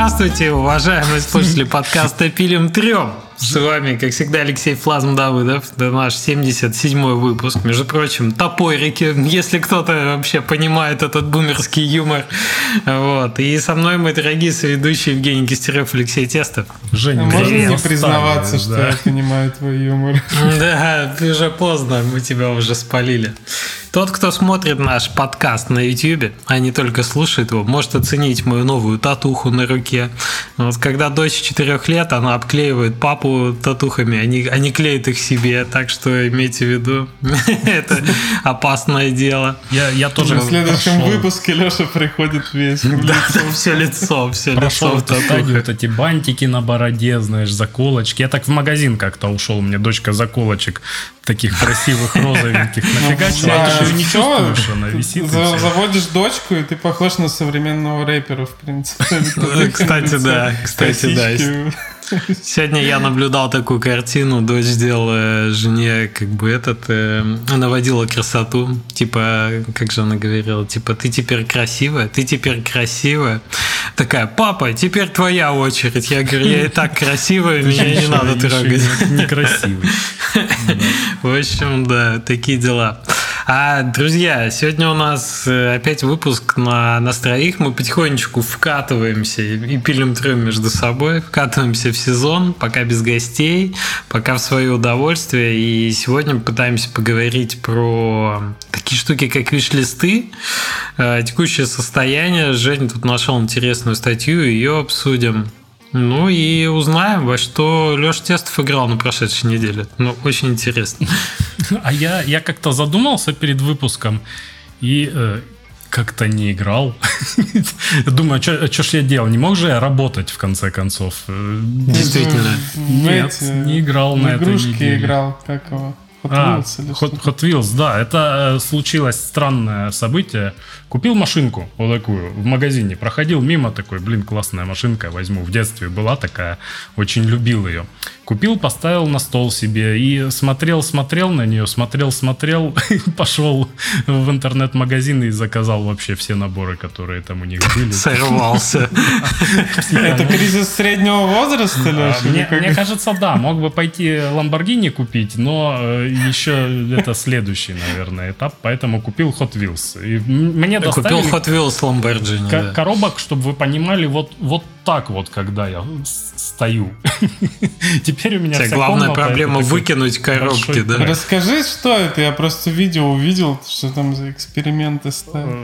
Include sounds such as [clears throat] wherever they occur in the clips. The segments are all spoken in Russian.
Здравствуйте, уважаемые слушатели [laughs] подкаста «Пилим трем». С вами, как всегда, Алексей Флазм Давыдов. Это наш 77-й выпуск. Между прочим, топорики, если кто-то вообще понимает этот бумерский юмор. Вот. И со мной мой дорогие соведущие Евгений Кистерев, Алексей Тестов. Женя, можно привет. не признаваться, что Да. я понимаю твой юмор? [laughs] Да, уже поздно, мы тебя уже спалили. Тот, кто смотрит наш подкаст на YouTube, а не только слушает его, может оценить мою новую татуху на руке. Вот когда дочь 4 лет, она обклеивает папу татухами, они, они клеят их себе, так что имейте в виду, [laughs] это опасное дело. Я, я тоже В следующем прошел- выпуске Леша приходит весь. Да, лицо. да, все лицо, все Прошел лицо в татухах. вот эти бантики на бороде, знаешь, заколочки. Я так в магазин как-то ушел, мне дочка заколочек таких красивых розовеньких нафигачила. Да, А ты же не чувствуешь, она висит. Заводишь дочку, и ты похож на современного рэпера, в принципе. Кстати, да, кстати, да. Сегодня я наблюдал такую картину. Дочь сделала жене, как бы этот, э, наводила красоту. Типа, как же она говорила, типа, ты теперь красивая, ты теперь красивая. Такая, папа, теперь твоя очередь. Я говорю, я и так красивая, меня не надо еще трогать. не- Некрасивый. [laughs] В общем, да, такие дела. А, друзья, сегодня у нас э, опять выпуск на нас троих. Мы потихонечку вкатываемся и пилим трем между собой. Вкатываемся в сезон, пока без гостей, пока в свое удовольствие. И сегодня пытаемся поговорить про такие штуки, как виш-листы, э, текущее состояние. Женя тут нашел интересную статью, ее обсудим. Ну и узнаем, во что Леша Тестов играл на прошедшей неделе. Ну, очень интересно. [laughs] А я, я как-то задумался перед выпуском и э, как-то не играл. [laughs] Думаю, что ж я делал? Не мог же я работать в конце концов? Э, Действительно. Нет, не играл на этой игрушки неделе. играл, как его? Hot А, Wheels или Hot? Hot Wheels, да, это э, случилось странное событие. Купил машинку вот такую в магазине, проходил мимо такой, блин, классная машинка, возьму. В детстве была такая, очень любил ее. Купил, поставил на стол себе и смотрел, смотрел на нее, смотрел, смотрел, [laughs] пошел в интернет-магазин и заказал вообще все наборы, которые там у них были. [laughs] Сорвался. Это кризис среднего возраста, А, Леша? Мне, кажется, да, мог бы пойти Ламборгини купить, но э, еще это следующий, наверное, этап, поэтому купил Hot Wheels. И мне Купил доставили Hot Wheels Lamborghini. коробок, чтобы вы понимали, вот, вот так вот, когда я стою. [laughs] Теперь у меня вся главная проблема выкинуть коробки, большой да? Расскажи, что это? Я просто видео увидел, что там за эксперименты ставят.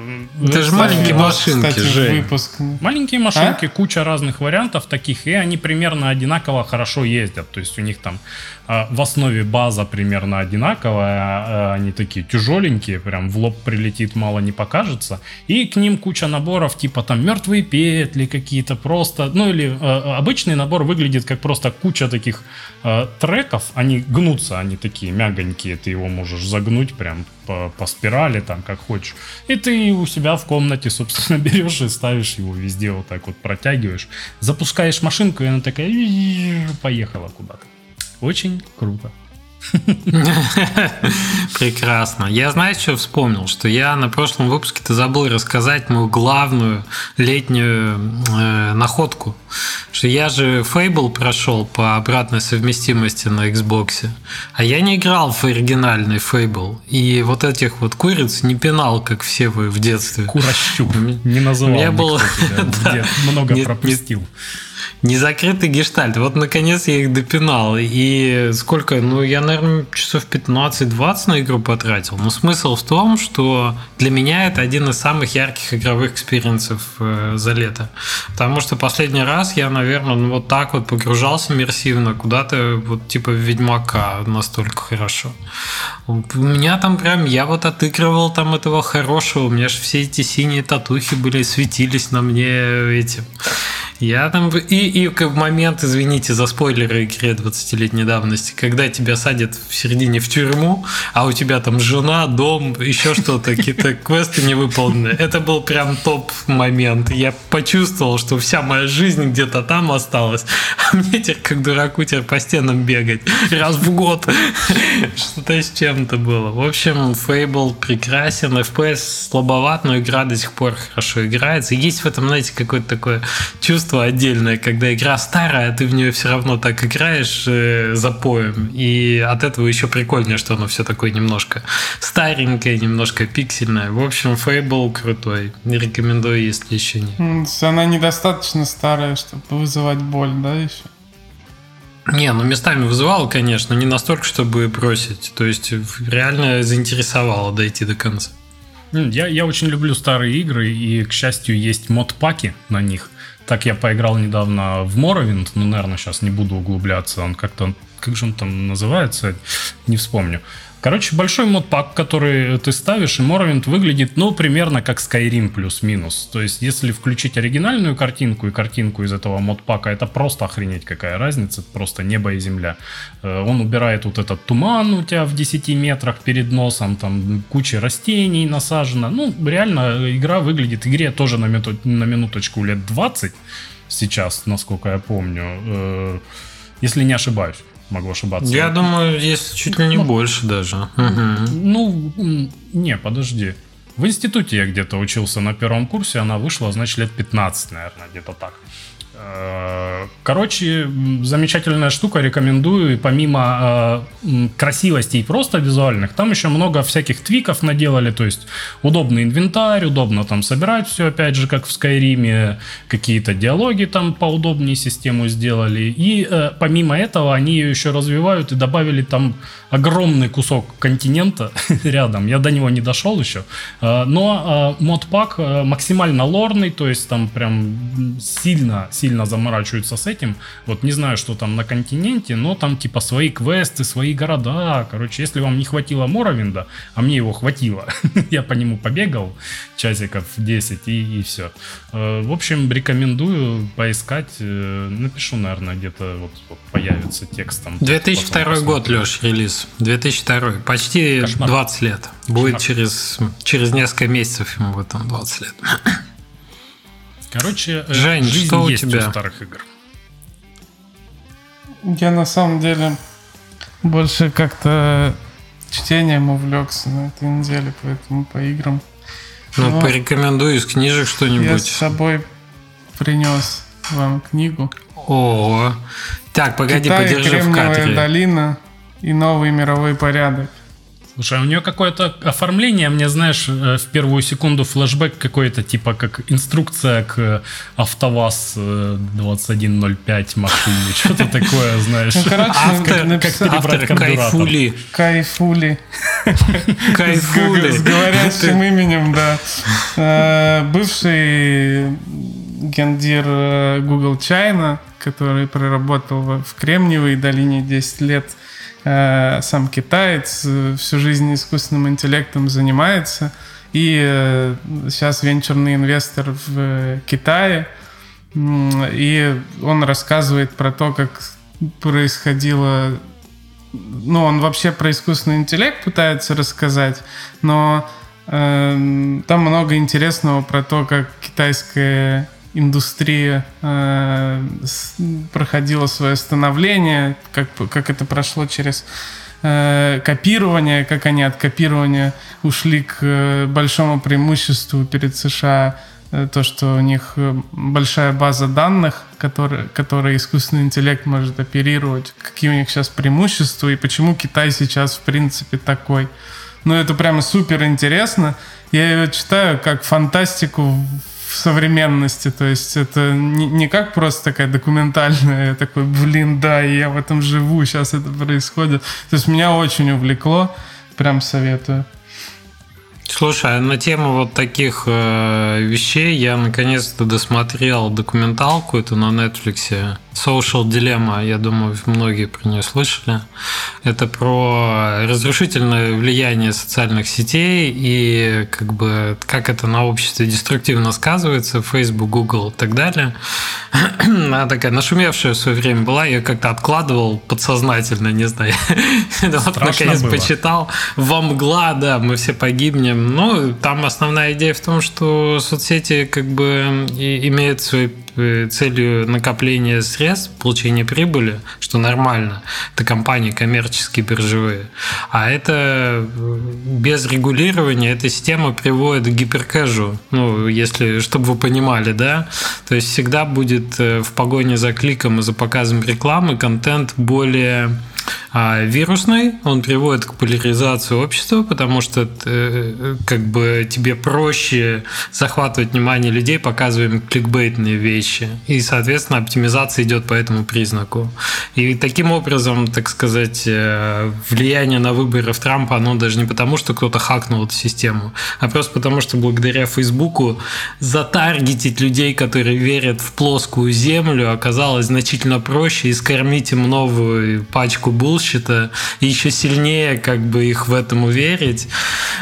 Это же маленькие машинки, Кстати, Жень. выпуск. Маленькие машинки, куча разных вариантов таких, и они примерно одинаково хорошо ездят. То есть у них там а, в основе база примерно одинаковая, а, они такие тяжеленькие, прям в лоб прилетит, мало не покажется. И к ним куча наборов, типа там мертвые петли какие-то просто, ну или а, обычный набор выглядит как просто куча таких а, треков, они гнутся, они такие мягонькие, ты его можешь загнуть прям по, по спирали, там, как хочешь. И ты у себя в комнате, собственно, [laughs] берешь и ставишь его везде вот так вот протягиваешь. Запускаешь машинку, и она такая поехала куда-то. Очень круто. [laughs] Прекрасно. Я, знаешь, что вспомнил? Что я на прошлом выпуске-то забыл рассказать мою главную летнюю э, находку. Что я же Fable прошел по обратной совместимости на Xbox, а я не играл в оригинальный Fable. И вот этих вот куриц не пинал, как все вы в детстве. Курощуп. Не называл [laughs] Да. где много пропустил. Незакрытый гештальт. Вот, наконец, я их допинал. И сколько? Ну, я, наверное, часов 15-20 на игру потратил. Но смысл в том, что для меня это один из самых ярких игровых experience ов э, за лето. Потому что последний раз я, наверное, ну, вот так вот погружался иммерсивно куда-то вот типа в Ведьмака настолько хорошо. У меня там прям, я вот отыгрывал там этого хорошего. У меня же все эти синие татухи были, светились на мне этим. Я там... И, и как момент, извините за спойлеры игре 20-летней давности, когда тебя садят в середине в тюрьму, а у тебя там жена, дом, еще что-то, какие-то [laughs] квесты не выполнены. Это был прям топ-момент. Я почувствовал, что вся моя жизнь где-то там осталась, [laughs] а мне теперь как дураку теперь по стенам бегать [laughs] раз в год. Что-то с чем-то было. В общем, Fable прекрасен, FPS слабоват, но игра до сих пор хорошо играется. Есть в этом, знаете, какое-то такое чувство чувство отдельное, когда игра старая, а ты в нее все равно так играешь э, запоем. И от этого еще прикольнее, что оно все такое немножко старенькое, немножко пиксельное. В общем, Fable крутой. Не рекомендую, если еще нет. Она недостаточно старая, чтобы вызывать боль, да, еще? Не, ну местами вызывало, конечно, не настолько, чтобы бросить. То есть реально заинтересовало дойти до конца. М, Я, я очень люблю старые игры, и, к счастью, есть мод-паки на них. Так я поиграл недавно в Morrowind, ну, наверное, сейчас не буду углубляться, он как-то, как же он там называется, не вспомню. Короче, большой модпак, который ты ставишь, и Morrowind выглядит, ну, примерно как Skyrim плюс-минус. То есть, если включить оригинальную картинку и картинку из этого модпака, это просто охренеть какая разница, просто небо и земля. Э, Он убирает вот этот туман у тебя в 10 метрах перед носом, там куча растений насажена. Ну, реально, игра выглядит, игре тоже на, минуту- на минуточку лет 20 сейчас, насколько я помню, э, если не ошибаюсь. Могу ошибаться. Я думаю, есть чуть ли не больше даже. Ну, не, подожди. В институте я где-то учился на первом курсе, она вышла, значит, лет 15, наверное, где-то так. Короче, замечательная штука, рекомендую. И помимо э, красивостей просто визуальных, там еще много всяких твиков наделали. То есть удобный инвентарь, удобно там собирать все, опять же, как в Скайриме. Какие-то диалоги там поудобнее систему сделали. И э, помимо этого они ее еще развивают и добавили там огромный кусок континента [laughs] рядом. Я до него не дошел еще. Э, Но э, модпак э, максимально лорный, то есть там прям сильно, сильно заморачиваются с этим. Вот не знаю, что там на континенте, но там типа свои квесты, свои города. Короче, если вам не хватило Моровинда, а мне его хватило, [laughs] я по нему побегал часиков 10 и, и все. В общем, рекомендую поискать. Э, Напишу, наверное, где-то вот, вот появится текстом. 2002 Потом год. Леш, релиз. 2002. Почти Кошмар. 20 лет. Будет Кошмар. через, через несколько месяцев ему будет там 20 лет. Короче, э, Жень, жизнь что у есть тебя? у старых игр. Я на самом деле больше как-то чтением увлекся на этой неделе, поэтому по играм. Ну, Ну, порекомендую из книжек Я с что-нибудь. собой принес вам книгу. О, так, погоди, Китай, подержи в кадре. долина и новый мировой порядок. Слушай, а у нее какое-то оформление, мне, знаешь, э, в первую секунду флешбэк какой-то, типа как инструкция к АвтоВАЗ э, 2105 машине. [laughs] Что-то такое, знаешь. Ну, короче, Автор, автор карбюратор. Кайфули. Кайфули. [laughs] Кайфули. С говорящим именем, да. Э, Бывший гендир э, Google China, который проработал в Кремниевой долине 10 лет, э, сам китаец, э, всю жизнь искусственным интеллектом занимается. И э, сейчас венчурный инвестор в э, Китае. И он рассказывает про то, как происходило ну, он вообще про искусственный интеллект пытается рассказать, но эм, там много интересного про то, как китайская индустрия э, проходила свое становление, как, как это прошло через э, копирование, как они от копирования ушли к э, большому преимуществу перед США, э, то, что у них э, большая база данных, которые, которые искусственный интеллект может оперировать, какие у них сейчас преимущества и почему Китай сейчас в принципе такой. Ну, это прямо супер интересно. Я ее читаю как фантастику в современности, то есть это не, не как просто такая документальная, такой, блин, да, я в этом живу, сейчас это происходит. То есть меня очень увлекло, прям советую. Слушай, а на тему вот таких э, вещей я наконец-то досмотрел документалку эту на Netflix Social Dilemma. Я думаю, многие про нее слышали. Это про разрушительное влияние социальных сетей и как бы как это на обществе деструктивно сказывается, Facebook, Google и так далее. [clears throat] Она такая нашумевшая в свое время была, я как-то откладывал подсознательно, не знаю. [laughs] Вот наконец было. почитал. Во мгла, да, мы все погибнем. Ну, там основная идея в том, что соцсети как бы имеют свои целью накопления средств, получения прибыли, что нормально. Это компании коммерческие, биржевые. А это э, без регулирования эта система приводит к гиперкэжу. Ну, если, чтобы вы понимали, да? То есть всегда будет э, в погоне за кликом и за показом рекламы контент более а вирусный, он приводит к поляризации общества, потому что э, как бы тебе проще захватывать внимание людей, показывая им кликбейтные вещи. И, соответственно, оптимизация идет по этому признаку. И таким образом, так сказать, э, влияние на выборы в Трампа, оно даже не потому, что кто-то хакнул эту систему, а просто потому, что благодаря Фейсбуку затаргетить людей, которые верят в плоскую землю, оказалось значительно проще и скормить им новую пачку булщита и еще сильнее как бы их в этом уверить.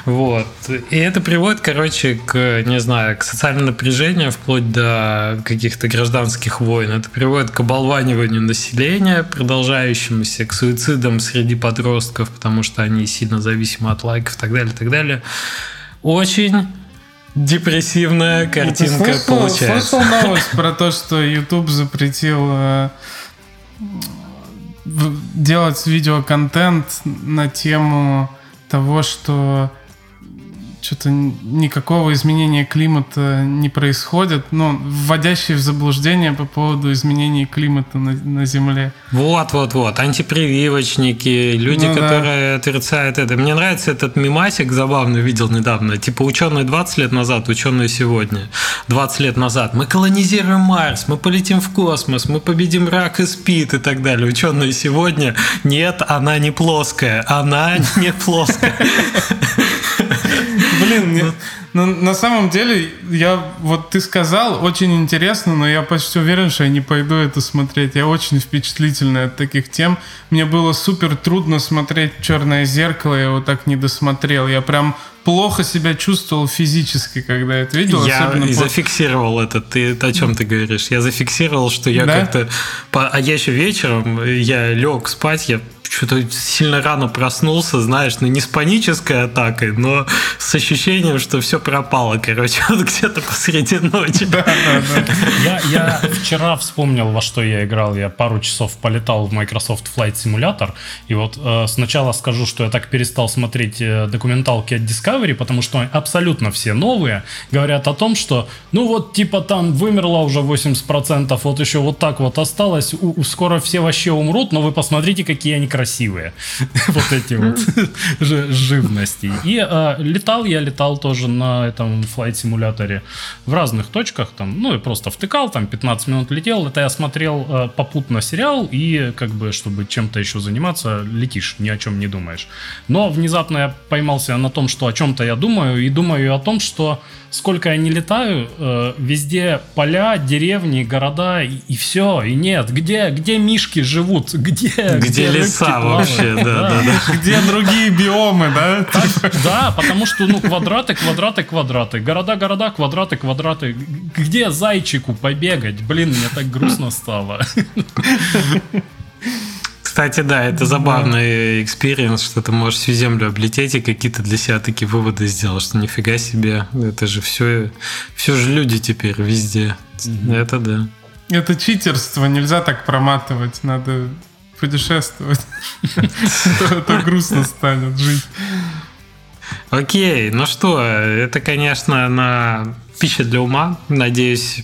Вот. И это приводит, короче, к, не знаю, к социальному напряжению вплоть до каких-то гражданских войн. Это приводит к оболваниванию населения, продолжающемуся, к суицидам среди подростков, потому что они сильно зависимы от лайков и так далее, и так далее. Очень депрессивная картинка слышал, получается. слышал новость про то, что YouTube запретил э, делать видеоконтент на тему того, что что-то никакого изменения климата не происходит, ну, вводящие в заблуждение по поводу изменений климата на, на Земле. Вот, вот, вот. Антипрививочники, люди, Ну да. которые отрицают это. Мне нравится этот мимасик, забавно видел недавно. Типа ученые 20 лет назад, ученые сегодня. 20 лет назад. Мы колонизируем Марс, мы полетим в космос, мы победим рак и спид и так далее. Ученые сегодня, нет, она не плоская. Она не плоская. [laughs] Блин, мне- ну, на самом деле, я вот ты сказал, очень интересно, но я почти уверен, что я не пойду это смотреть. Я очень впечатлительный от таких тем. Мне было супер трудно смотреть «Черное зеркало», я его так не досмотрел. Я прям плохо себя чувствовал физически, когда это видел. Я особенно после- зафиксировал это. Ты о чем ты говоришь? Я зафиксировал, что я Да? как-то... А я еще вечером, я лег спать, я что-то сильно рано проснулся, знаешь, ну не с панической атакой, но с ощущением, что все пропало, короче, [laughs] вот где-то посреди ночи. Я, я вчера вспомнил, во что я играл. Я пару часов полетал в Microsoft Flight Simulator. И вот э, сначала скажу, что я так перестал смотреть э, документалки от Discovery, потому что абсолютно все новые говорят о том, что ну вот типа там вымерло уже 80%, вот еще вот так вот осталось, у- скоро все вообще умрут, но вы посмотрите, какие они красивые. [laughs] Вот эти вот [laughs] жи- живности. И э, летал я, летал тоже на этом флайт симуляторе в разных точках, там, ну и просто втыкал, там 15 минут летел, это я смотрел э, попутно сериал, и как бы, чтобы чем-то еще заниматься, летишь, ни о чем не думаешь. Но внезапно я поймался на том, что о чем-то я думаю, и думаю о том, что сколько я не летаю, э, везде поля, деревни, города, и, все, и нет, где, где мишки живут, где, Где рыбки леса плавают? вообще, да, да, да. Где другие биомы, да? Да, потому что, ну, квадраты, квадраты, квадраты. Города, города, квадраты, квадраты. Где зайчику побегать? Блин, мне так грустно стало. Кстати, да, это забавный experience, что ты можешь всю землю облететь и какие-то для себя такие выводы сделать, что нифига себе, это же все, все же люди теперь везде. Это да. Это читерство, нельзя так проматывать, надо путешествовать. [laughs] То грустно станет жить. Окей, ну что, это, конечно, на пища для ума. Надеюсь,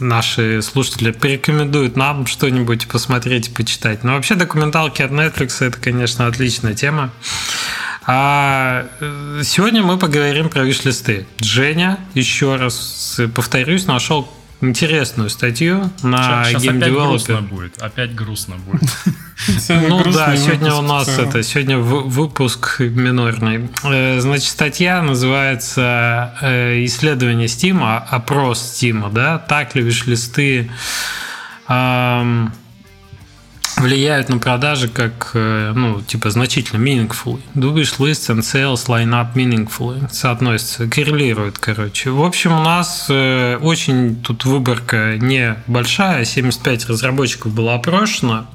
наши слушатели порекомендуют нам что-нибудь посмотреть почитать. Но вообще документалки от Netflix это, конечно, отличная тема. А э, сегодня мы поговорим про виш-листы. Женя, еще раз повторюсь, нашел интересную статью на Сейчас Game опять грустно Developer. будет. Опять грустно будет. [laughs] Ну да, сегодня у нас это сегодня выпуск минорный. Э, Значит, статья называется э, «Исследование Стима, опрос Стима, да, так ли виш-листы ам, влияют на продажи как, э, ну, типа, значительно meaningful. Do wish lists and sales line up meaningfully. Соотносятся, коррелируют, короче. В общем, у нас э, очень тут выборка небольшая, 75 разработчиков было опрошено.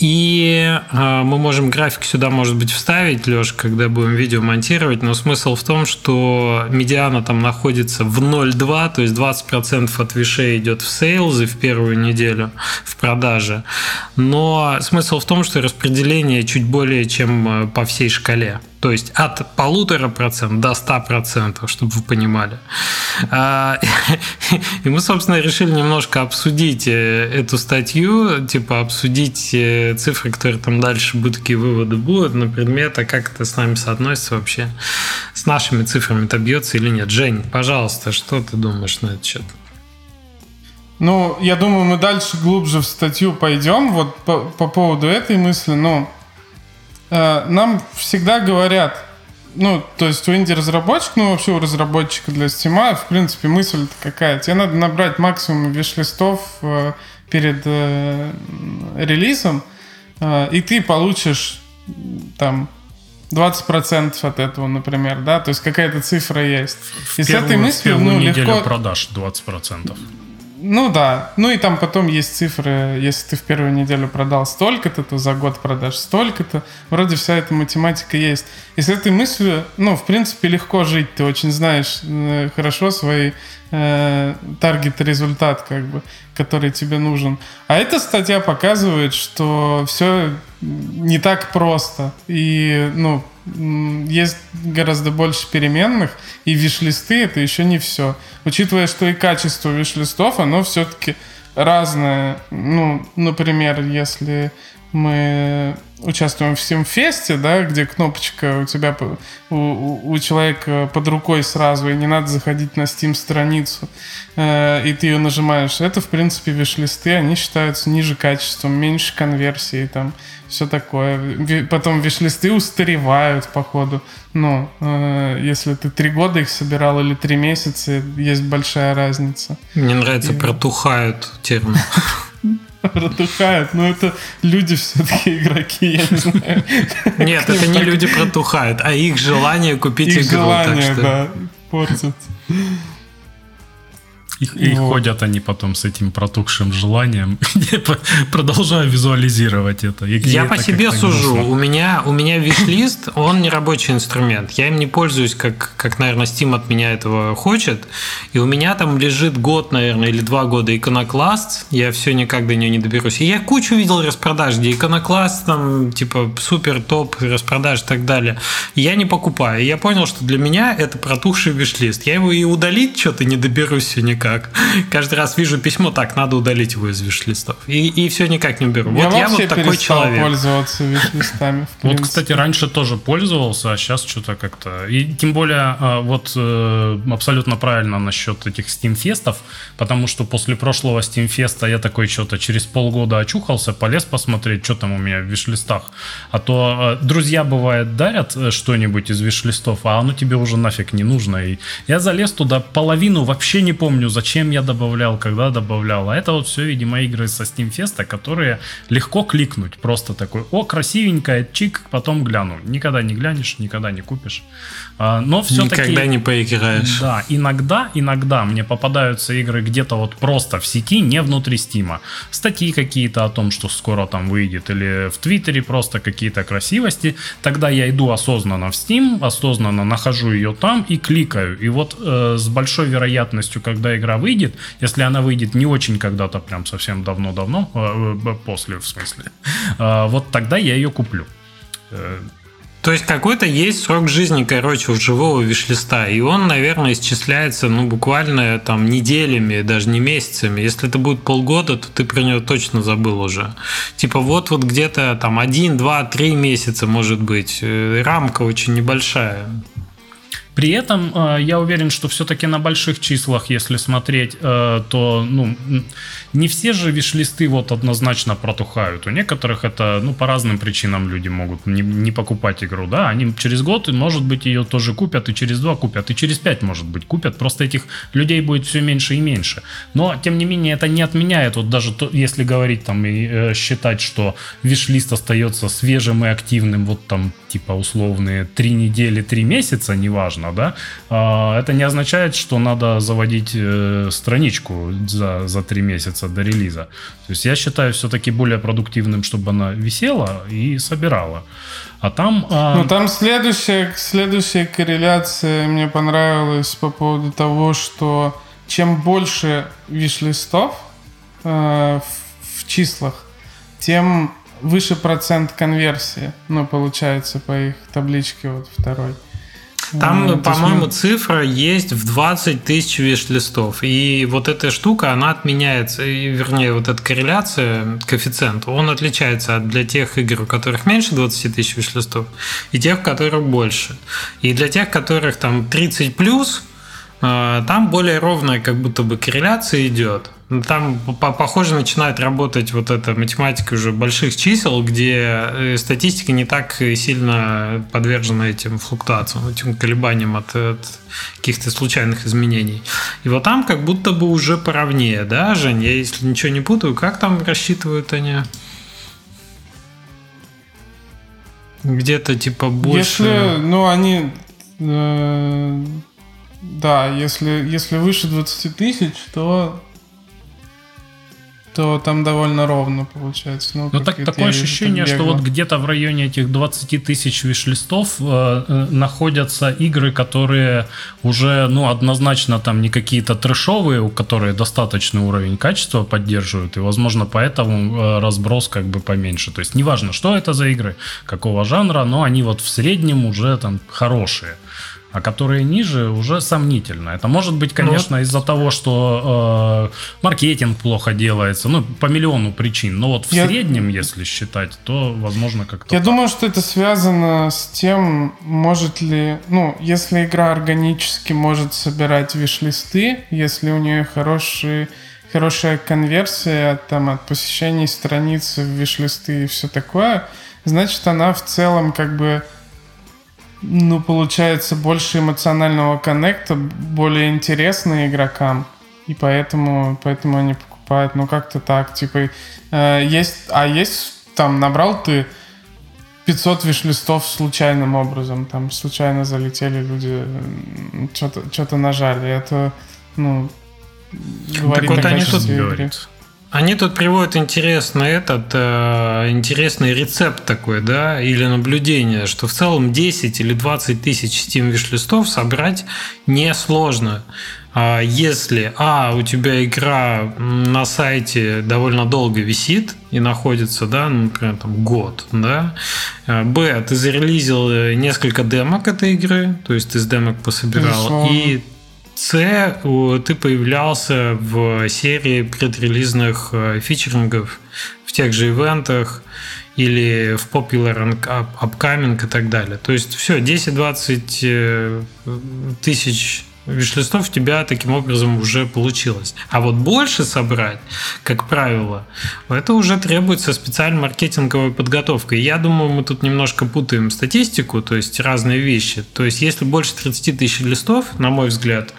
И э, мы можем график сюда, может быть, вставить, Леш, когда будем видео монтировать, но смысл в том, что медиана там находится в 0,2, то есть 20% от вишей идет в сейлзы в первую неделю в продаже. Но смысл в том, что распределение чуть более чем э, по всей шкале. То есть от полутора процентов до ста процентов, чтобы вы понимали. А, [laughs] и мы, собственно, решили немножко обсудить э, эту статью, типа обсудить э, цифры, которые там дальше будут, какие выводы будут на предмет, а как это с нами соотносится вообще, с нашими цифрами это бьется или нет. Жень, пожалуйста, что ты думаешь на этот счет? Ну, я думаю, мы дальше глубже в статью пойдем вот по, по поводу этой мысли, но Э, нам всегда говорят, ну, то есть у инди-разработчика, ну, вообще у разработчика для Steam, в принципе, мысль какая? Тебе надо набрать максимум виш-листов э, перед э, релизом, э, и ты получишь там 20% от этого, например, да, то есть какая-то цифра есть. В и с этой мыслью, ну, легко... продаж 20%. Ну да. Ну и там потом есть цифры, если ты в первую неделю продал столько-то, то за год продашь столько-то. Вроде вся эта математика есть. И с этой мыслью, ну, в принципе, легко жить. Ты очень знаешь э, хорошо свои э, таргет результат, как бы, который тебе нужен. А эта статья показывает, что все не так просто. И, ну, есть гораздо больше переменных, и виш-листы это еще не все. Учитывая, что и качество виш-листов, оно все-таки разное. Ну, например, если мы участвуем в Симфесте, да, где кнопочка у тебя, у, у человека под рукой сразу, и не надо заходить на Steam страницу, э, и ты ее нажимаешь. Это, в принципе, виш-листы, они считаются ниже качеством, меньше конверсии, там, все такое. Потом виш-листы устаревают, походу. Ну, э, если ты три года их собирал или три месяца, есть большая разница. Мне нравится и... протухают термин. [laughs] [laughs] Протухают, но это люди все-таки игроки, я не знаю. Нет, это не люди протухают, а их желание купить игру. Их желание, да, портят. [laughs] И, и ходят они потом с этим протухшим желанием. [laughs] Продолжаю визуализировать это. И я по себе сужу. У меня, у меня виш-лист, он не рабочий инструмент. Я им не пользуюсь, как, как, наверное, Steam от меня этого хочет. И у меня там лежит год, наверное, или два года иконокласт. Я все никак до нее не доберусь. И я кучу видел распродаж, где иконокласт там, типа, супер топ распродаж и так далее. Я не покупаю. И я понял, что для меня это протухший виш-лист. Я его и удалить что-то не доберусь все никак никак. Каждый раз вижу письмо, так, надо удалить его из виш-листов. И, и все никак не уберу. Я вот я вот такой человек. пользоваться виш-листами. Вот, кстати, раньше тоже пользовался, а сейчас что-то как-то... И тем более, а, вот э, абсолютно правильно насчет этих Steam-фестов, потому что после прошлого Steam-феста я такой что-то через полгода очухался, полез посмотреть, что там у меня в виш-листах. А то э, друзья, бывает, дарят э, что-нибудь из виш-листов, а оно тебе уже нафиг не нужно. И я залез туда, половину вообще не помню, зачем я добавлял, когда добавлял. А это вот все, видимо, игры со Steam Fest, которые легко кликнуть. Просто такой, о, красивенькая, чик, потом гляну. Никогда не глянешь, никогда не купишь. А, но все-таки... Никогда не поиграешь. Да, иногда, иногда мне попадаются игры где-то вот просто в сети, не внутри Стима. Статьи какие-то о том, что скоро там выйдет, или в Твиттере просто какие-то красивости. Тогда я иду осознанно в Steam, осознанно нахожу ее там и кликаю. И вот э, с большой вероятностью, когда игра выйдет, если она выйдет не очень когда-то, прям совсем давно-давно, э, э, после в смысле, э, вот тогда я ее куплю. То есть какой-то есть срок жизни, короче, у живого вишлиста, и он, наверное, исчисляется, ну, буквально там неделями, даже не месяцами. Если это будет полгода, то ты про него точно забыл уже. Типа вот вот где-то там один, два, три месяца, может быть. Рамка очень небольшая. При этом э, я уверен, что все-таки на больших числах, если смотреть, э, то ну, не все же виш-листы вот однозначно протухают. У некоторых это ну, по разным причинам люди могут не, не покупать игру. Да? Они через год, может быть, ее тоже купят, и через два купят, и через пять, может быть, купят. Просто этих людей будет все меньше и меньше. Но, тем не менее, это не отменяет, вот даже то, если говорить там и э, считать, что виш-лист остается свежим и активным, вот там типа условные три недели, три месяца, неважно, важно, да. А, это не означает, что надо заводить э, страничку за, за три месяца до релиза. То есть я считаю все-таки более продуктивным, чтобы она висела и собирала. А там... А... Ну, там следующая, следующая корреляция мне понравилась по поводу того, что чем больше виш-листов э, в, в числах, тем выше процент конверсии, ну, получается, по их табличке вот второй. Там, ну, по-моему, есть... цифра есть в 20 тысяч виш-листов. И вот эта штука, она отменяется, вернее, вот эта корреляция, коэффициент, он отличается от для тех игр, у которых меньше 20 тысяч виш-листов, и тех, у которых больше. И для тех, которых там 30 плюс, а, там более ровная как будто бы корреляция идет. Там, похоже, начинает работать вот эта математика уже больших чисел, где э, статистика не так сильно подвержена этим флуктуациям, этим колебаниям от, от каких-то случайных изменений. И вот там как будто бы уже поровнее, да, Жень? Я, если ничего не путаю, как там рассчитывают они? Где-то типа больше... Если, ну, они... Э, да, если, если выше 20 тысяч, то то там довольно ровно получается. Ну, ну так, такое ощущение, что вот где-то в районе этих 20 тысяч виш-листов э, э, находятся игры, которые уже, ну, однозначно там не какие-то трэшовые, у которых достаточный уровень качества поддерживают, и, возможно, поэтому э, разброс как бы поменьше. То есть неважно, что это за игры, какого жанра, но они вот в среднем уже там хорошие а которые ниже уже сомнительно. Это может быть, конечно, ну, из-за того, что э, маркетинг плохо делается, ну, по миллиону причин. Но вот в я, среднем, если считать, то, возможно, как-то... Я так. думаю, что это связано с тем, может ли... Ну, если игра органически может собирать виш-листы, если у нее хорошие хорошая конверсия там, от посещений страницы в виш-листы и все такое, значит, она в целом как бы ну, получается, больше эмоционального коннекта, более интересно игрокам. И поэтому, поэтому они покупают, ну, как-то так. Типа, э, есть, а есть, там, набрал ты 500 виш-листов случайным образом, там, случайно залетели люди, что-то что нажали. Это, ну, говорит так вот они тут говорят. Они тут приводят интересный этот, э, интересный рецепт такой, да, или наблюдение, что в целом 10 или 20 тысяч Steam виш-листов собрать несложно. А если, а, у тебя игра на сайте довольно долго висит и находится, да, ну, например, там год, да, а, б, ты зарелизил несколько демок этой игры, то есть ты с демок пособирал, и с ты появлялся в серии предрелизных фичерингов в тех же ивентах или в Popular Upcoming и так далее. То есть все, 10-20 э, тысяч виш-листов у тебя таким образом уже получилось. А вот больше собрать, как правило, это уже требуется специальной маркетинговой подготовкой. Я думаю, мы тут немножко путаем статистику, то есть разные вещи. То есть если больше 30 тысяч листов, на мой взгляд,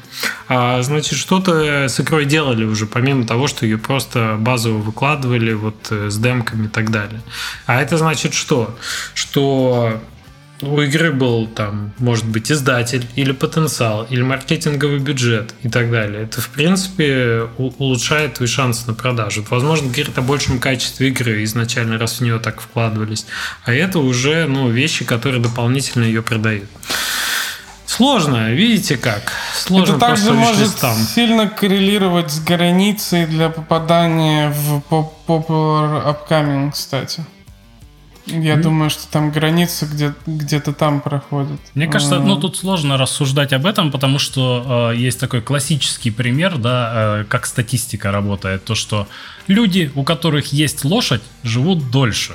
а, значит, что-то с игрой делали уже, помимо того, что ее просто базово выкладывали вот э, с демками и так далее. А это значит что? Что у игры был там, может быть, издатель или потенциал, или маркетинговый бюджет и так далее. Это, в принципе, улучшает твои шансы на продажу. возможно, говорит о большем качестве игры изначально, раз в нее так вкладывались. А это уже ну, вещи, которые дополнительно ее продают. Сложно, видите как? Сложно Это также может там. сильно коррелировать с границей для попадания в Popular Upcoming, кстати. Я mm. думаю, что там граница где- где-то там проходит. Мне кажется, ну тут сложно рассуждать об этом, потому что э, есть такой классический пример, да, э, как статистика работает, то что люди, у которых есть лошадь, живут дольше.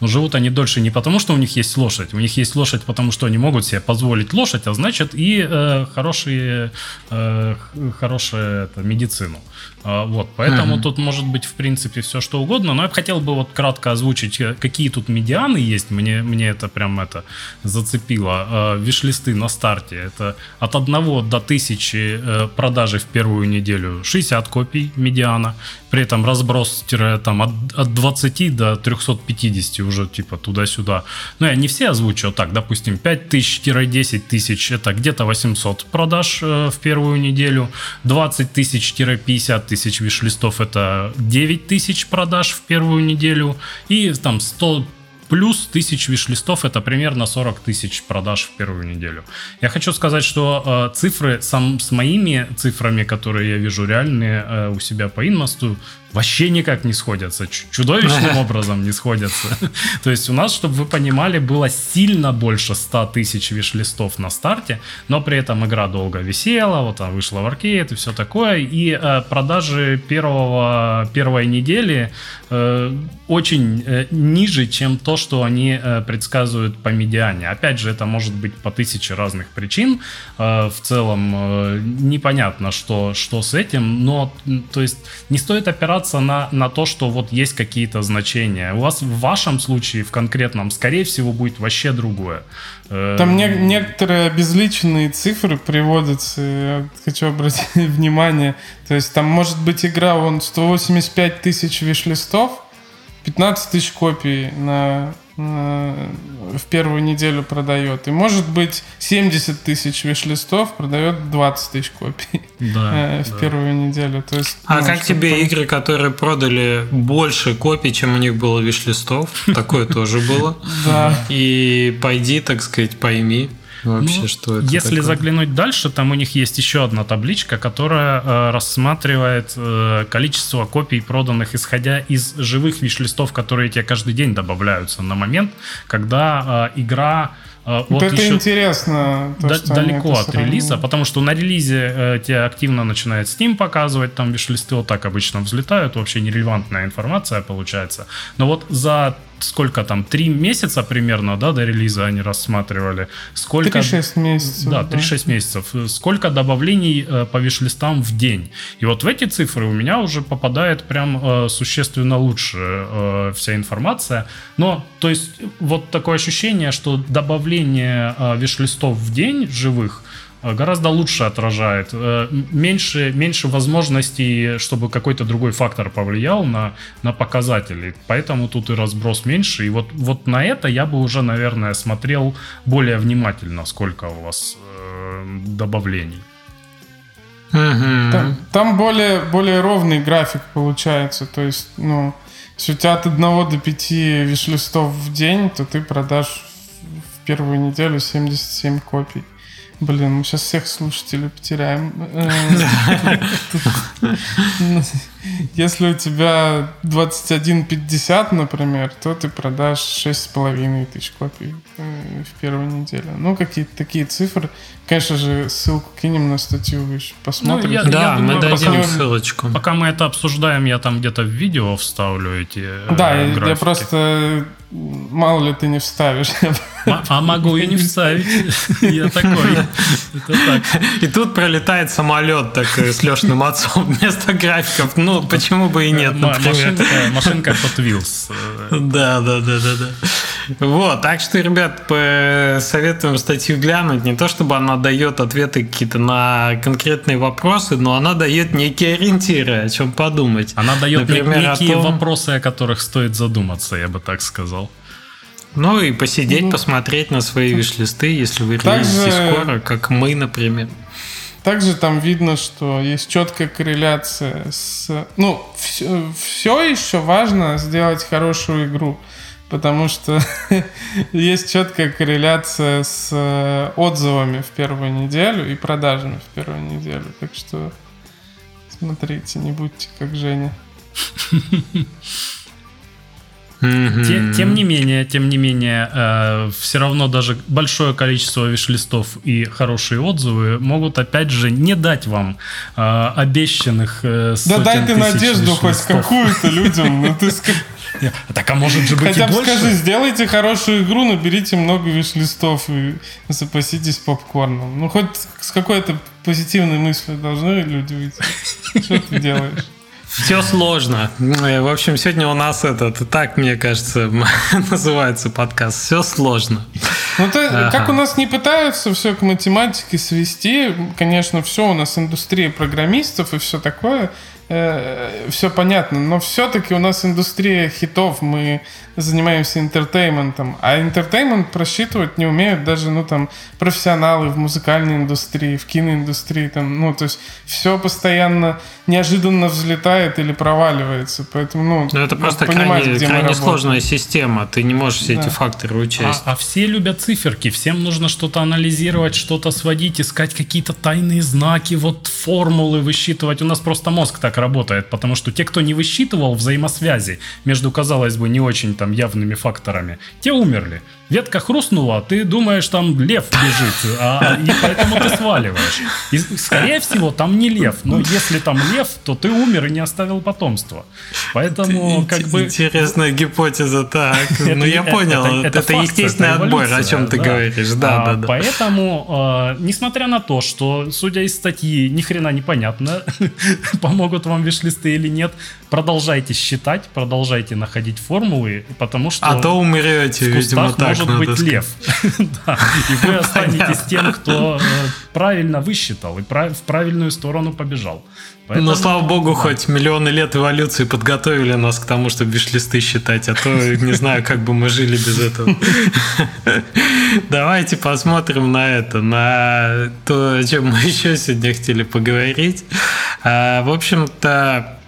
Но живут они дольше не потому, что у них есть лошадь. У них есть лошадь, потому что они могут себе позволить лошадь, а значит и э, хорошие, э, хорошая это, медицину. А, вот, поэтому mm-hmm. тут может быть, в принципе, все что угодно. Но я бы хотел бы вот кратко озвучить, э, какие тут медианы есть. Мне, мне это прям это зацепило. А, виш-листы на старте. Это от 1 до 1000 э, продажи в первую неделю 60 копий медиана. при этом разброс там, от, от 20 до 350 уже типа туда-сюда. Ну, я не все озвучу, так, допустим, 5 тысяч-10 тысяч это где-то 800 продаж э, в первую неделю, 20 тысяч-50 тысяч виш-листов это 9 тысяч продаж в первую неделю, и там 100 плюс тысяч виш-листов это примерно 40 тысяч продаж в первую неделю. Я хочу сказать, что э, цифры сам, с моими цифрами, которые я вижу реальные э, у себя по инмосту, вообще никак не сходятся, чудовищным [laughs] образом не сходятся. [laughs] То есть у нас, чтобы вы понимали, было сильно больше 100 тысяч виш-листов на старте, но при этом игра долго висела, вот она вышла в аркейд и все такое, и э, продажи первого, первой недели э, очень э, ниже, чем то, что они э, предсказывают по медиане. Опять же, это может быть по тысяче разных причин. Э, в целом э, непонятно, что, что с этим, но то есть не стоит опираться опираться на, на то, что вот есть какие-то значения. У вас в вашем случае, в конкретном, скорее всего, будет вообще другое. Там не, некоторые обезличенные цифры приводятся, я хочу обратить [laughs] внимание. То есть там может быть игра, вон 185 тысяч виш-листов, 15 тысяч копий на в первую неделю продает. И может быть 70 тысяч виш-листов продает 20 тысяч копий да, э, в да. первую неделю. То есть, а ну, как тебе игры, которые продали больше копий, чем у них было виш-листов? Такое тоже было. Да. И пойди, так сказать, пойми вообще, ну, что это Если такое? заглянуть дальше, там у них есть еще одна табличка, которая э, рассматривает э, количество копий проданных, исходя из живых виш-листов, которые тебе каждый день добавляются на момент, когда э, игра а, вот это еще интересно. То, да, далеко от сравнили. релиза, потому что на релизе э, тебя активно начинает Steam показывать, там виш-листы вот так обычно взлетают, вообще нерелевантная информация получается. Но вот за сколько там, три месяца примерно, да, до релиза они рассматривали. Сколько... 3-6 месяцев. Да, 3-6 да. месяцев. Сколько добавлений э, по виш-листам в день. И вот в эти цифры у меня уже попадает прям э, существенно лучше э, вся информация. Но, то есть, вот такое ощущение, что добавление э, виш-листов в день живых – гораздо лучше отражает. Э, меньше, меньше возможностей, чтобы какой-то другой фактор повлиял на, на показатели. Поэтому тут и разброс меньше. И вот, вот на это я бы уже, наверное, смотрел более внимательно, сколько у вас э, добавлений. Там, там более, более ровный график получается. То есть, ну, если у тебя от 1 до 5 виш-листов в день, то ты продашь в первую неделю 77 копий. Блин, мы сейчас всех слушателей потеряем. [laughs] [laughs] [laughs] Если у тебя 21.50, например, то ты продашь 6,5 тысяч копий э, в первую неделю. Ну, какие-то такие цифры. Конечно же, ссылку кинем на статью, вы еще посмотрите. Ну, я, да, я думаю, мы дадим пока, ссылочку. Пока мы это обсуждаем, я там где-то в видео вставлю эти э, Да, графики. я просто... Мало ли ты не вставишь. А могу и не вставить. [laughs] Я такой. И тут пролетает самолет такой с Лешным отцом вместо графиков. Ну, почему бы и нет, Машинка, машинка Hot Wheels. Да, да, да, да, да. Вот, так что, ребят, советуем статью глянуть. Не то, чтобы она дает ответы какие-то на конкретные вопросы, но она дает некие ориентиры, о чем подумать. Она дает Например, некие том... вопросы, о которых стоит задуматься, я бы так сказал. Ну и посидеть, ну, посмотреть на свои виш-листы, если вы релизите скоро, как мы, например. Также там видно, что есть четкая корреляция с... Ну, все, все еще важно сделать хорошую игру, потому что [laughs] есть четкая корреляция с э, отзывами в первую неделю и продажами в первую неделю. Так что смотрите, не будьте как Женя. [laughs] Тем, тем не менее, тем не менее, э, все равно даже большое количество виш-листов и хорошие отзывы могут опять же не дать вам э, обещанных э, Да дай ты надежду хоть какую-то людям, ну ты так, а может же быть Хотя бы скажи, сделайте хорошую игру, наберите много виш-листов и запаситесь попкорном. Ну, хоть с какой-то позитивной мыслью должны люди выйти. Что ты делаешь? Все сложно. В общем, сегодня у нас этот, так, мне кажется, [laughs] называется подкаст. Все сложно. Ну, то, ага. как у нас не пытаются все к математике свести, конечно, все у нас индустрия программистов и все такое, э, все понятно, но все-таки у нас индустрия хитов, мы занимаемся entertainment ом, а entertainment просчитывать не умеют даже, ну, там, профессионалы в музыкальной индустрии, в киноиндустрии, там, ну, то есть все постоянно неожиданно взлетает или проваливается, поэтому, ну, Но это просто понимать, крайне, крайне сложная система, ты не можешь все да. эти факторы учесть. А, а все любят циферки, всем нужно что-то анализировать, что-то сводить, искать какие-то тайные знаки, вот формулы высчитывать. У нас просто мозг так работает, потому что те, кто не высчитывал взаимосвязи между, казалось бы, не очень там явными факторами, те умерли. Ветка хрустнула, ты думаешь, там лев лежит, а, и поэтому ты сваливаешь. И, скорее всего, там не лев, но если там лев, то ты умер и не оставил потомства. Поэтому, как бы... Интересная гипотеза, так. [laughs] Ну, я понял, это естественный отбор, о чем ты говоришь. Да, а, да, да. Поэтому, а, несмотря на то, что, судя из статьи, ни хрена непонятно, [laughs] помогут вам виш-листы или нет, продолжайте считать, продолжайте находить формулы, потому что... А то умрете, видимо, так может быть лев. [laughs] И вы останетесь тем, кто э, правильно высчитал и в правильную сторону побежал. Поэтому, Но слава богу, да. хоть миллионы лет эволюции подготовили нас к тому, чтобы виш-листы считать, а то не знаю, как бы мы жили без этого. [laughs] Давайте посмотрим на это, на то, о чем мы еще сегодня хотели поговорить. А, в общем-то,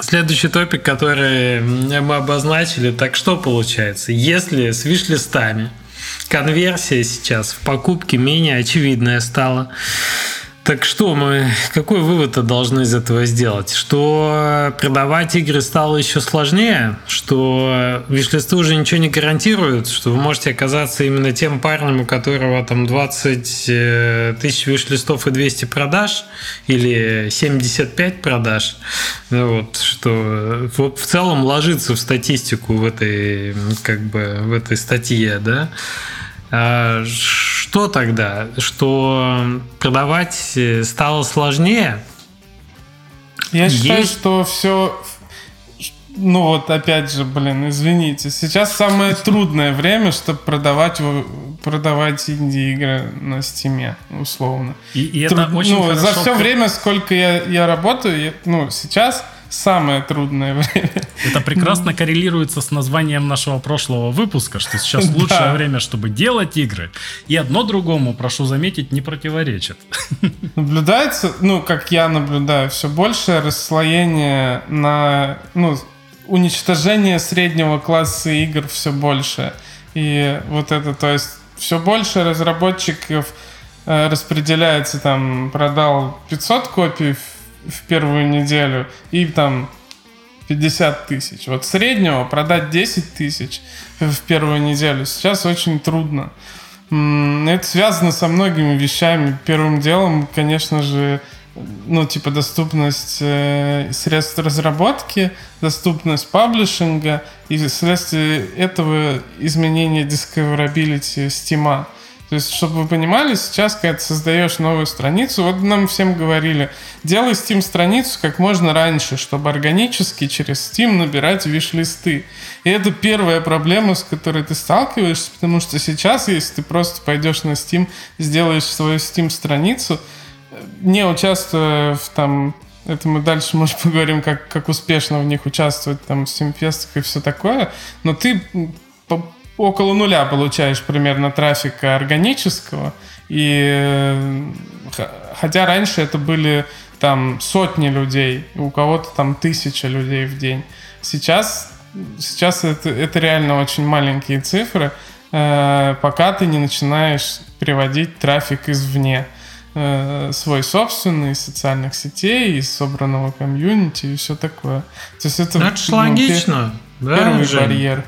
Следующий топик, который мы обозначили, так что получается? Если с виш-листами конверсия сейчас в покупке менее очевидная стала, так что мы, какой вывод должны из этого сделать? Что продавать игры стало еще сложнее, что вишлисты уже ничего не гарантируют, что вы можете оказаться именно тем парнем, у которого там 20 э, тысяч вишлистов и 200 продаж, или 75 продаж, вот, что вот в целом ложится в статистику в этой, как бы, в этой статье, да, а, что тогда? Что продавать э, стало сложнее? Я считаю, что все... Ну вот опять же, блин, извините. Сейчас самое трудное время, чтобы продавать, продавать инди-игры на стиме, условно. И, и это Труд... очень ну, хорошо... За все время, сколько я, я работаю, я, ну, сейчас самое трудное [laughs] время. Это прекрасно коррелируется с названием нашего прошлого выпуска, что сейчас [laughs] лучшее да. время, чтобы делать игры. И одно другому, прошу заметить, не противоречит. Наблюдается, ну, как я наблюдаю, все большее расслоение на, ну, уничтожение среднего класса игр все больше. И вот это, то есть, все больше разработчиков э, распределяется, там, продал 500 копий в первую неделю и там 50 тысяч. Вот среднего продать 10 тысяч в первую неделю сейчас очень трудно. Это связано со многими вещами. Первым делом, конечно же, ну, типа доступность э, средств разработки, доступность паблишинга и вследствие этого изменение discoverability Steam. То есть, чтобы вы понимали, сейчас, когда ты создаешь новую страницу, вот нам всем говорили, делай Steam страницу как можно раньше, чтобы органически через Steam набирать виш-листы. И это первая проблема, с которой ты сталкиваешься, потому что сейчас, если ты просто пойдешь на Steam, сделаешь свою Steam страницу, не участвуя в там это мы дальше, [laughs] может, поговорим, как, как успешно в них участвовать, там, в Steamfest и все такое. Но ты около нуля получаешь примерно трафика органического. И хотя раньше это были там сотни людей, у кого-то там тысяча людей в день. Сейчас, сейчас это, это реально очень маленькие цифры, э, пока ты не начинаешь приводить трафик извне э, свой собственный, из социальных сетей, из собранного комьюнити и все такое. То есть это, ну, это ну, логично. Первый да, барьер.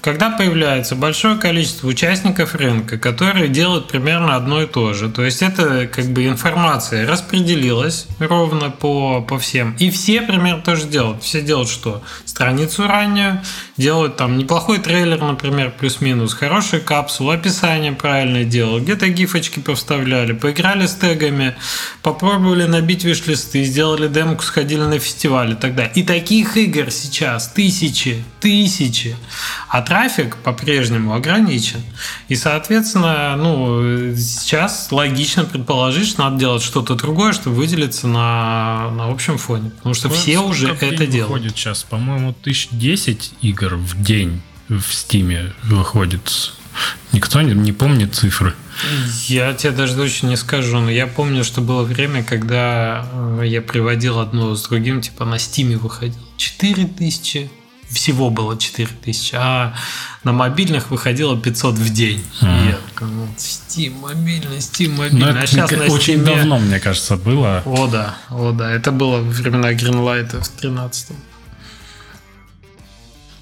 Когда появляется большое количество участников рынка, которые делают примерно одно и то же, то есть это как бы информация распределилась ровно по, по всем, и все примерно тоже делают. Все делают что? Страницу раннюю, делают там неплохой трейлер, например, плюс-минус, хорошую капсулу, описание правильно делают, где-то гифочки повставляли, поиграли с тегами, попробовали набить виш-листы, сделали демку, сходили на фестиваль и так далее. И таких игр сейчас тысячи, тысячи. А трафик по-прежнему ограничен. И, соответственно, ну, сейчас логично предположить, что надо делать что-то другое, чтобы выделиться на, на общем фоне. Потому что Вот все уже это делают. Выходит сейчас, по-моему, тысяч десять игр в день в Стиме выходит. Никто не, не помнит цифры. Я тебе даже точно не скажу, но я помню, что было время, когда э, я приводил одно с другим, типа на Стиме выходил. 4000, всего было 4000, а на мобильных выходило 500 в день. И я такой, ну, Steam мобильный, Steam Но мобильный. это а сейчас на очень Steam... давно, мне кажется, было. О да, о да, это было времена Greenlight в 13 А,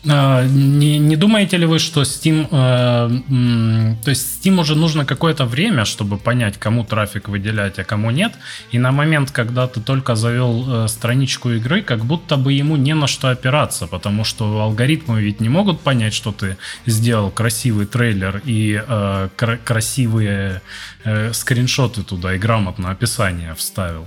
Не, не думаете ли вы, что Steam, э, то есть Steam уже нужно какое-то время, чтобы понять, кому трафик выделять, а кому нет, и на момент, когда ты только завел э, страничку игры, как будто бы ему не на что опираться, потому что алгоритмы ведь не могут понять, что ты сделал красивый трейлер и э, кра- красивые э, скриншоты туда и грамотно описание вставил.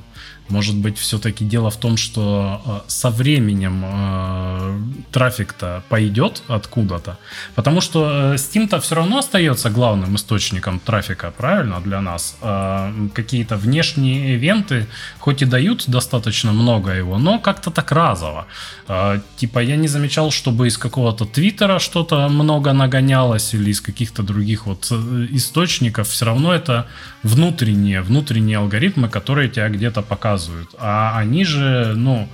Может быть, все-таки дело в том, что э, со временем э, трафик-то пойдет откуда-то. Потому что э, Steam-то все равно остается главным источником трафика, правильно, для нас. Э, какие-то внешние ивенты, хоть и дают достаточно много его, но как-то так разово. Э, типа я не замечал, чтобы из какого-то твиттера что-то много нагонялось или из каких-то других вот э, источников. Все равно это внутренние, внутренние алгоритмы, которые тебя где-то показывают. А они же, ну,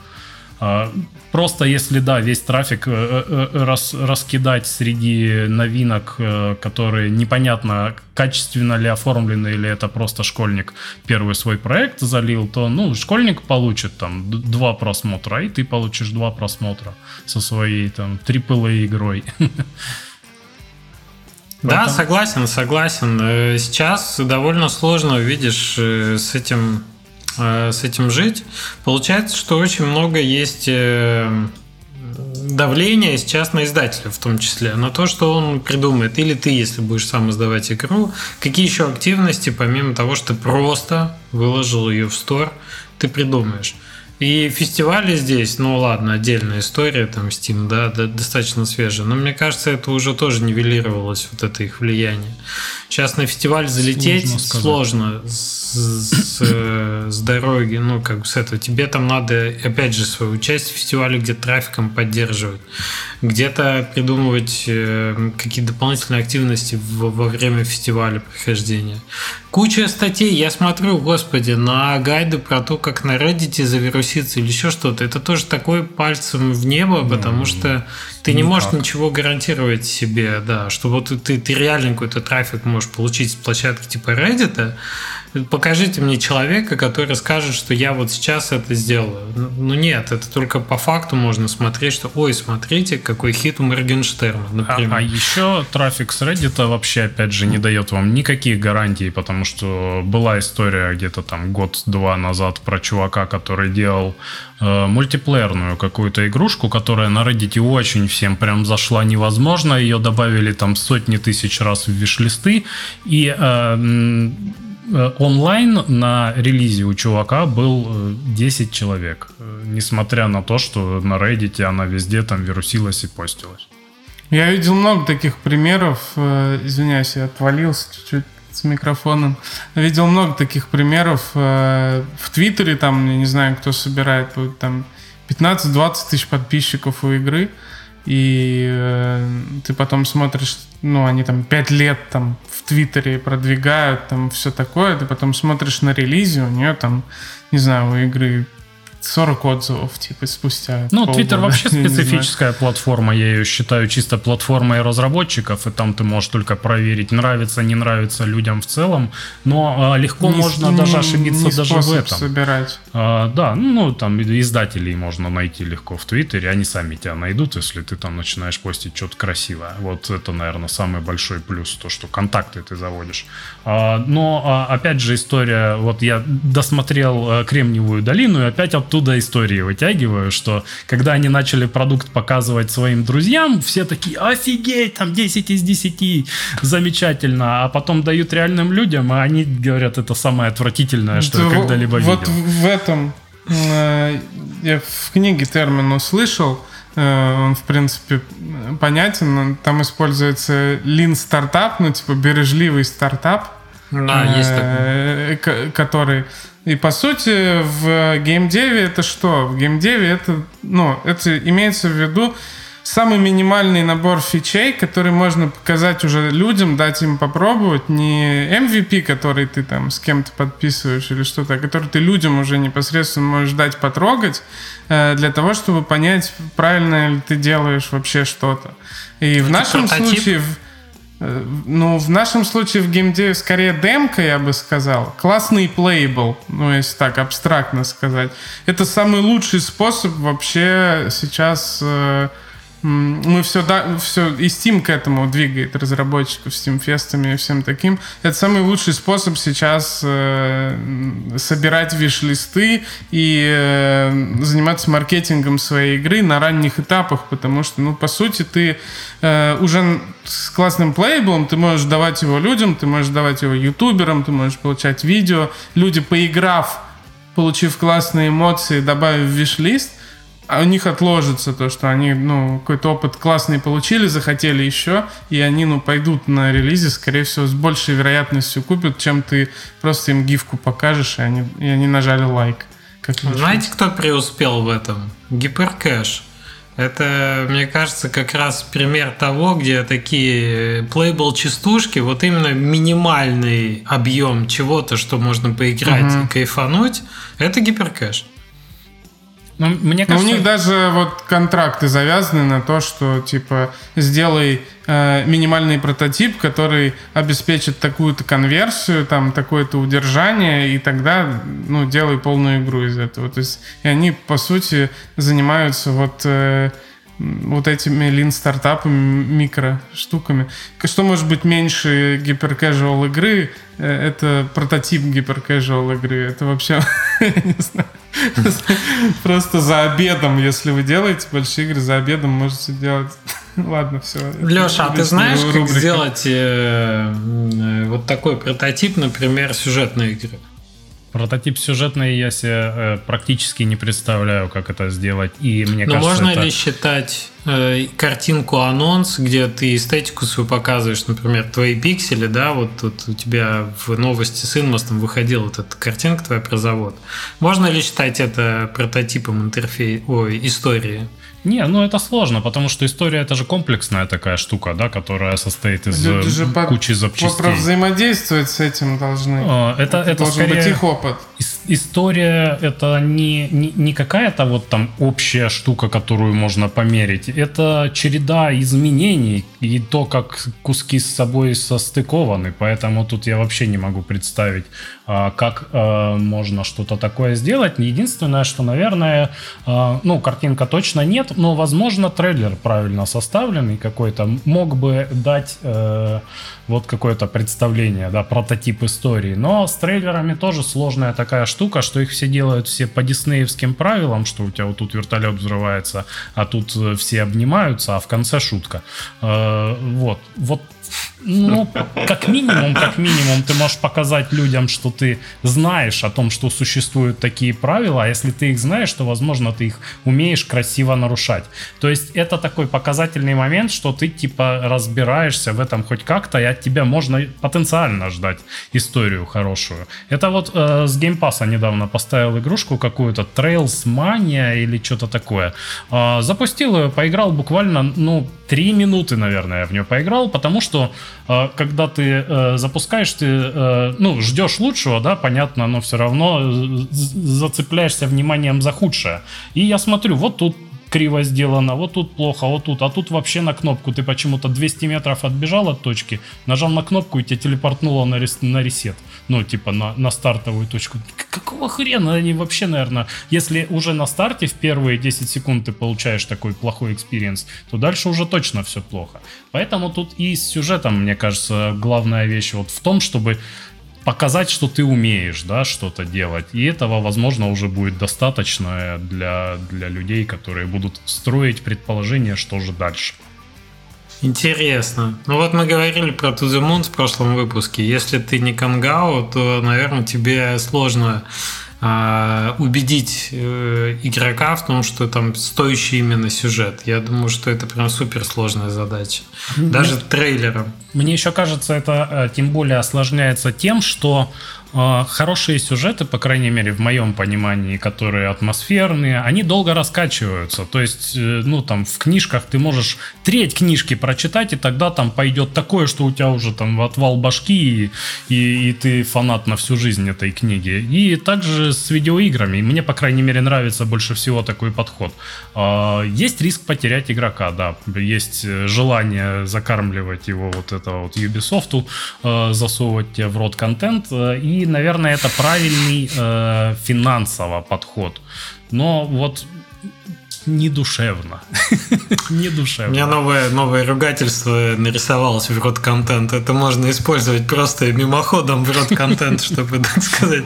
а, Просто если, да, весь трафик э, э, э, рас, раскидать среди новинок, которые непонятно, качественно ли оформлены, или это просто школьник первый свой проект залил, то, ну, школьник получит там два просмотра, и ты получишь два просмотра со своей там AAA игрой. [laughs] Да, согласен, согласен. Э, Сейчас довольно сложно, видишь, э, с этим, э, с этим жить. Получается, что очень много есть давления сейчас на издателя в том числе, на то, что он придумает. Или ты, если будешь сам издавать игру, какие еще активности, помимо того, что ты просто выложил ее в стор, ты придумаешь. И фестивали здесь, ну ладно, отдельная история, там Steam, да, да, достаточно свежая. Но мне кажется, это уже тоже нивелировалось, вот это их влияние. Сейчас на фестиваль залететь Сложно сложно с, с, э, с дороги, ну, как бы с этого. Тебе там надо, опять же, свою часть фестиваля где-то трафиком поддерживать, где-то придумывать э, какие-то дополнительные активности во время фестиваля прохождения. Куча статей, я смотрю, господи, на гайды про то, как на Reddit завируситься или еще что-то. Это тоже такой пальцем в небо, потому что ты не можешь никак. ничего гарантировать себе, да, что вот ты, ты реально какой-то трафик можешь получить с площадки типа Reddit, покажите мне человека, который скажет, что я вот сейчас это сделаю. Ну нет, это только по факту можно смотреть, что, ой, смотрите, какой хит у Моргенштерна, А, например. а еще трафик с Reddit вообще, опять же, не дает вам никаких гарантий, потому что была история где-то там год-два назад про чувака, который делал э, мультиплеерную какую-то игрушку, которая на Reddit очень всем прям зашла невозможно. Ее добавили там сотни тысяч раз в виш-листы. И э, онлайн на релизе у чувака был э, 10 человек. Э, Несмотря на то, что на Reddit она везде там вирусилась и постилась. Я видел много таких примеров. э, Извиняюсь, я отвалился чуть-чуть с микрофоном. Видел много таких примеров э, в Твиттере, там, я не знаю, кто собирает, там 15-20 тысяч подписчиков у игры, и э, ты потом смотришь, ну, они там 5 лет там в Твиттере продвигают, там все такое, ты потом смотришь на релизе, у нее там, не знаю, у игры 40 отзывов, типа, спустя Ну. Твиттер вообще [laughs] специфическая платформа, я ее считаю чисто платформой разработчиков, и там ты можешь только проверить, нравится, не нравится людям в целом, но а, легко Не- можно не- даже ошибиться не даже в этом. собирать. А, да, ну там издателей можно найти легко в Твиттере, они сами тебя найдут, если ты там начинаешь постить что-то красивое. Вот это, наверное, самый большой плюс, то, что контакты ты заводишь. А, но, а, опять же, история, вот я досмотрел э, Кремниевую долину, и опять оттуда истории вытягиваю, что когда они начали продукт показывать своим друзьям, все такие, офигеть, там 10 из 10, замечательно, а потом дают реальным людям, а они говорят, это самое отвратительное, что я Вот- когда-либо вот видел. в этом э, я в книге термин услышал. он, в принципе, понятен. Там используется Lean стартап, ну, типа, бережливый стартап. Да, есть такой. Который... И, по сути, в геймдеве это что? В геймдеве это, ну, это имеется в виду самый минимальный набор фичей, который можно показать уже людям, дать им попробовать, не MVP, который ты там с кем-то подписываешь или что-то, а который ты людям уже непосредственно можешь дать потрогать, э, для того, чтобы понять, правильно ли ты делаешь вообще что-то. И в нашем прототип? случае... Э, ну, в нашем случае в геймдеве скорее демка, я бы сказал. Классный плейбл, ну, если так абстрактно сказать. Это самый лучший способ вообще сейчас э, мы все, да, все, и Steam к этому двигает разработчиков, Steam фестами и всем таким. Это самый лучший способ сейчас э, собирать виш-листы и э, заниматься маркетингом своей игры на ранних этапах, потому что, ну, по сути, ты э, уже с классным плейблом, ты можешь давать его людям, ты можешь давать его ютуберам, ты можешь получать видео. Люди, поиграв, получив классные эмоции, добавив виш-лист, у них отложится то, что они, ну, какой-то опыт классный получили, захотели еще, и они, ну, пойдут на релизе, скорее всего, с большей вероятностью купят, чем ты просто им гифку покажешь, и они, и они нажали лайк. Как Знаете, кто преуспел в этом? Гиперкэш. Это, мне кажется, как раз пример того, где такие плейбл частушки, вот именно минимальный объем чего-то, что можно поиграть угу. и кайфануть, это гиперкэш. Ну, мне кажется... Но у них даже вот контракты завязаны на то, что типа сделай э, минимальный прототип, который обеспечит такую-то конверсию, там такое-то удержание, и тогда ну делай полную игру из этого. То есть и они по сути занимаются вот э, вот этими lean стартапами, микро штуками. Что может быть меньше гиперкэжуал игры? Э, это прототип гиперкэжуал игры. Это вообще, [laughs] не знаю, [laughs] просто за обедом, если вы делаете большие игры, за обедом можете делать [laughs] Ладно, все. Леша, а ты знаешь, как сделать э, э, вот такой прототип, например, сюжетной игры? Прототип сюжетный я себе э, практически не представляю, как это сделать. И мне Но кажется, можно это... ли считать э, картинку анонс, где ты эстетику свою показываешь, например, твои пиксели, да, вот тут у тебя в новости с Инмостом выходила вот эта картинка твоя про завод. Можно ли считать это прототипом интерфейса, ой, истории? Не, ну это сложно, потому что история это же комплексная такая штука, да, которая состоит из Люди же кучи запчастей. взаимодействовать с этим должны. А, это, это, это должен скорее... быть их опыт история это не, не, не какая-то вот там общая штука, которую можно померить. Это череда изменений и то, как куски с собой состыкованы. Поэтому тут я вообще не могу представить, а, как а, можно что-то такое сделать. Единственное, что, наверное, а, ну, картинка точно нет, но, возможно, трейлер правильно составленный какой-то мог бы дать э, вот какое-то представление, да, прототип истории. Но с трейлерами тоже сложная такая штука, что их все делают все по диснеевским правилам, что у тебя вот тут вертолет взрывается, а тут э, все обнимаются, а в конце шутка. Э, вот. Вот ну, как минимум, как минимум, ты можешь показать людям, что ты знаешь о том, что существуют такие правила, а если ты их знаешь, то, возможно, ты их умеешь красиво нарушать. То есть это такой показательный момент, что ты, типа, разбираешься в этом хоть как-то, и от тебя можно потенциально ждать историю хорошую. Это вот э, с Pass недавно поставил игрушку какую-то, Trails Mania или что-то такое. Э, запустил ее, поиграл буквально, ну, три минуты, наверное, я в нее поиграл, потому что когда ты э, запускаешь, ты э, ну, ждешь лучшего, да, понятно, но все равно зацепляешься вниманием за худшее. И я смотрю, вот тут криво сделано, вот тут плохо, вот тут, а тут вообще на кнопку ты почему-то 200 метров отбежал от точки, нажал на кнопку и тебя телепортнуло на, res, на reset, ну, типа на, на стартовую точку. Какого хрена они вообще, наверное, если уже на старте в первые 10 секунд ты получаешь такой плохой experience, то дальше уже точно все плохо. Поэтому тут и с сюжетом, мне кажется, главная вещь вот в том, чтобы показать, что ты умеешь, да, что-то делать. И этого, возможно, уже будет достаточно для, для людей, которые будут строить предположение, что же дальше. Интересно. Ну вот мы говорили про To The Moon в прошлом выпуске. Если ты не Кангао, то, наверное, тебе сложно убедить э, игрока в том, что там стоящий именно сюжет. Я думаю, что это прям суперсложная задача. Даже трейлером. Мне еще кажется, это э, тем более осложняется тем, что хорошие сюжеты, по крайней мере, в моем понимании, которые атмосферные, они долго раскачиваются. То есть, э, ну, там, в книжках ты можешь треть книжки прочитать, и тогда там пойдет такое, что у тебя уже там отвал башки, и, и, и ты фанат на всю жизнь этой книги. И также с видеоиграми. Мне, по крайней мере, нравится больше всего такой подход. Э, есть риск потерять игрока, да. Есть желание закармливать его вот это вот Ubisoft э, засовывать тебе в рот контент. Э, наверное, это правильный э, финансово подход. Но вот не душевно. [laughs] не душевно. У меня новое, новое ругательство нарисовалось в рот контент. Это можно использовать просто мимоходом в рот контент, [laughs] чтобы так сказать.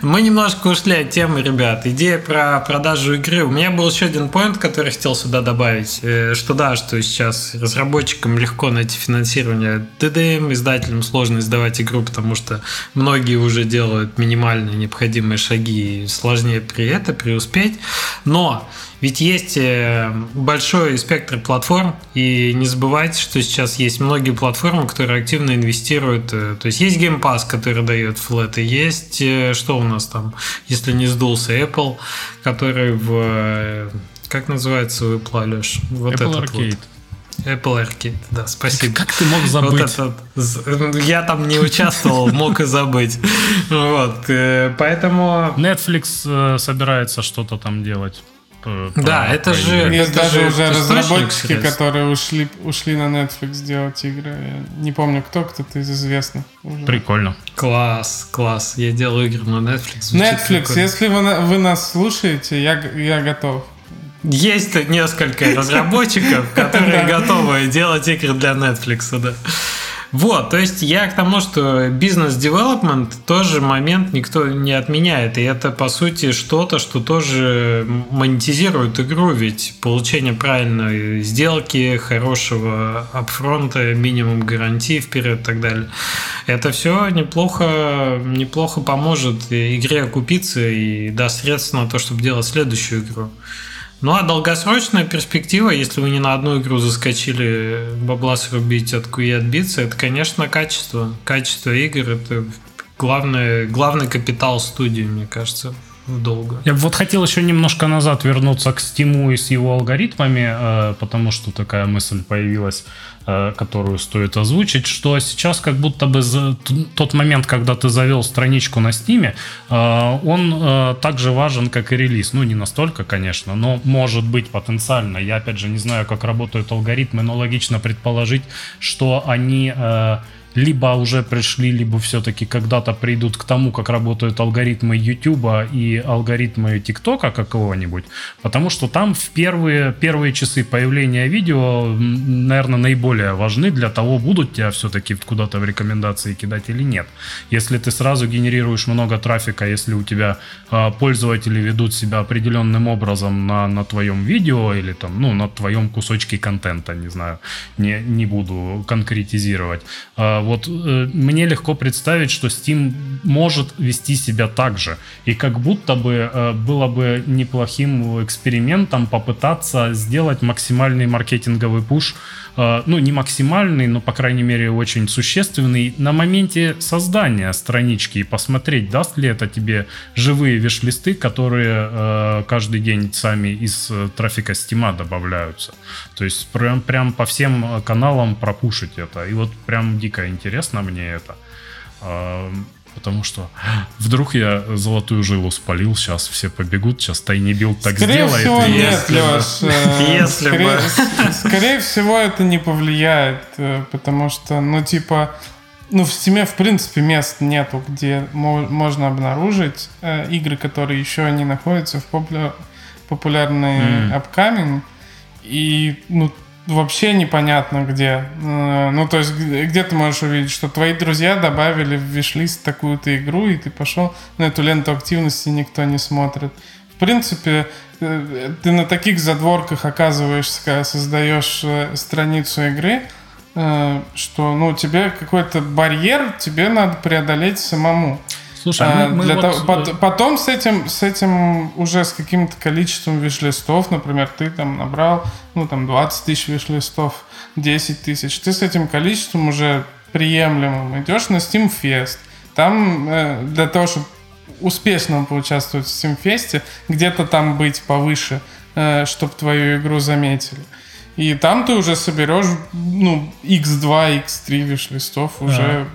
Мы немножко ушли от темы, ребят. Идея про продажу игры. У меня был еще один поинт, который хотел сюда добавить. Э, что да, что сейчас разработчикам легко найти финансирование. ДДМ, издателям сложно издавать игру, потому что многие уже делают минимальные необходимые шаги и сложнее при это преуспеть. Но ведь есть э, большой спектр платформ, и не забывайте, что сейчас есть многие платформы, которые активно инвестируют. Э, то есть есть Game Pass, который дает флеты, есть э, что у нас там, если не сдулся, Apple, который в... Как называется Apple, Алеш? Вот Apple этот Arcade. Вот. Apple Arcade, да, спасибо. Как ты мог забыть? Вот это, я там не участвовал, [laughs] мог и забыть. Вот, поэтому... Netflix собирается что-то там делать. Да, это же... Есть это даже же уже разработчики, которые ушли, ушли на Netflix делать игры. Я не помню, кто, кто-то из известных. Уже. Прикольно. Класс, класс. Я делаю игры на Netflix. Netflix, прикольно. если вы, вы нас слушаете, я, я готов. Есть несколько [laughs] разработчиков, которые готовы делать игры для Netflix, да. Вот, то есть я к тому, что бизнес-девелопмент тоже момент никто не отменяет. И это, по сути, что-то, что тоже монетизирует игру, ведь получение правильной сделки, хорошего апфронта, минимум гарантии вперед и так далее. Это все неплохо, неплохо поможет игре окупиться и даст средства на то, чтобы делать следующую игру. Ну а долгосрочная перспектива, если вы не на одну игру заскочили бабла срубить от и отбиться, это, конечно, качество. Качество игр это главный, главный капитал студии, мне кажется долго. Я вот хотел еще немножко назад вернуться к Steam и с его алгоритмами, э, потому что такая мысль появилась, э, которую стоит озвучить, что сейчас как будто бы тот момент, когда ты завел страничку на Steam, э, он также важен, как и релиз. Ну, не настолько, конечно, но может быть потенциально. Я, опять же, не знаю, как работают алгоритмы, но логично предположить, что они либо уже пришли, либо все-таки когда-то придут к тому, как работают алгоритмы YouTube и алгоритмы ТикТока какого-нибудь, потому что там в первые, первые часы появления видео, наверное, наиболее важны для того, будут тебя все-таки куда-то в рекомендации кидать или нет. Если ты сразу генерируешь много трафика, если у тебя э, пользователи ведут себя определенным образом на, на твоем видео или там, ну, на твоем кусочке контента, не знаю, не, не буду конкретизировать, э, вот э, мне легко представить, что Steam может вести себя так же. И как будто бы э, было бы неплохим экспериментом попытаться сделать максимальный маркетинговый пуш ну, не максимальный, но, по крайней мере, очень существенный на моменте создания странички и посмотреть, даст ли это тебе живые виш-листы, которые э, каждый день сами из э, трафика стима добавляются. То есть прям, прям по всем каналам пропушить это. И вот прям дико интересно мне это. Потому что вдруг я золотую жилу спалил, сейчас все побегут, сейчас Тайни Билд так скорее сделает. Всего, нет, Леш, э, [laughs] если скорее, бы. [laughs] Скорее всего, это не повлияет, э, потому что, ну, типа, ну, в Steam, в принципе, мест нету, где можно обнаружить э, игры, которые еще не находятся в популяр... популярной mm. upcoming. И, ну, вообще непонятно где. Э, ну, то есть, где ты можешь увидеть, что твои друзья добавили в виш-лист такую-то игру, и ты пошел на эту ленту активности, никто не смотрит. В принципе, э, ты на таких задворках оказываешься, когда создаешь э, страницу игры, что, ну, тебе какой-то барьер тебе надо преодолеть самому. Слушай, а мы, мы Для вот... того, пот- потом с этим, с этим уже с каким-то количеством виш-листов, например, ты там набрал, ну, там, 20 тысяч виш-листов, 10 тысяч, ты с этим количеством уже приемлемым идешь на Steam Fest. Там э, для того, чтобы успешно поучаствовать в Steam Fest, где-то там быть повыше, э, чтобы твою игру заметили. И там ты уже соберешь, ну, x2, x3 виш-листов уже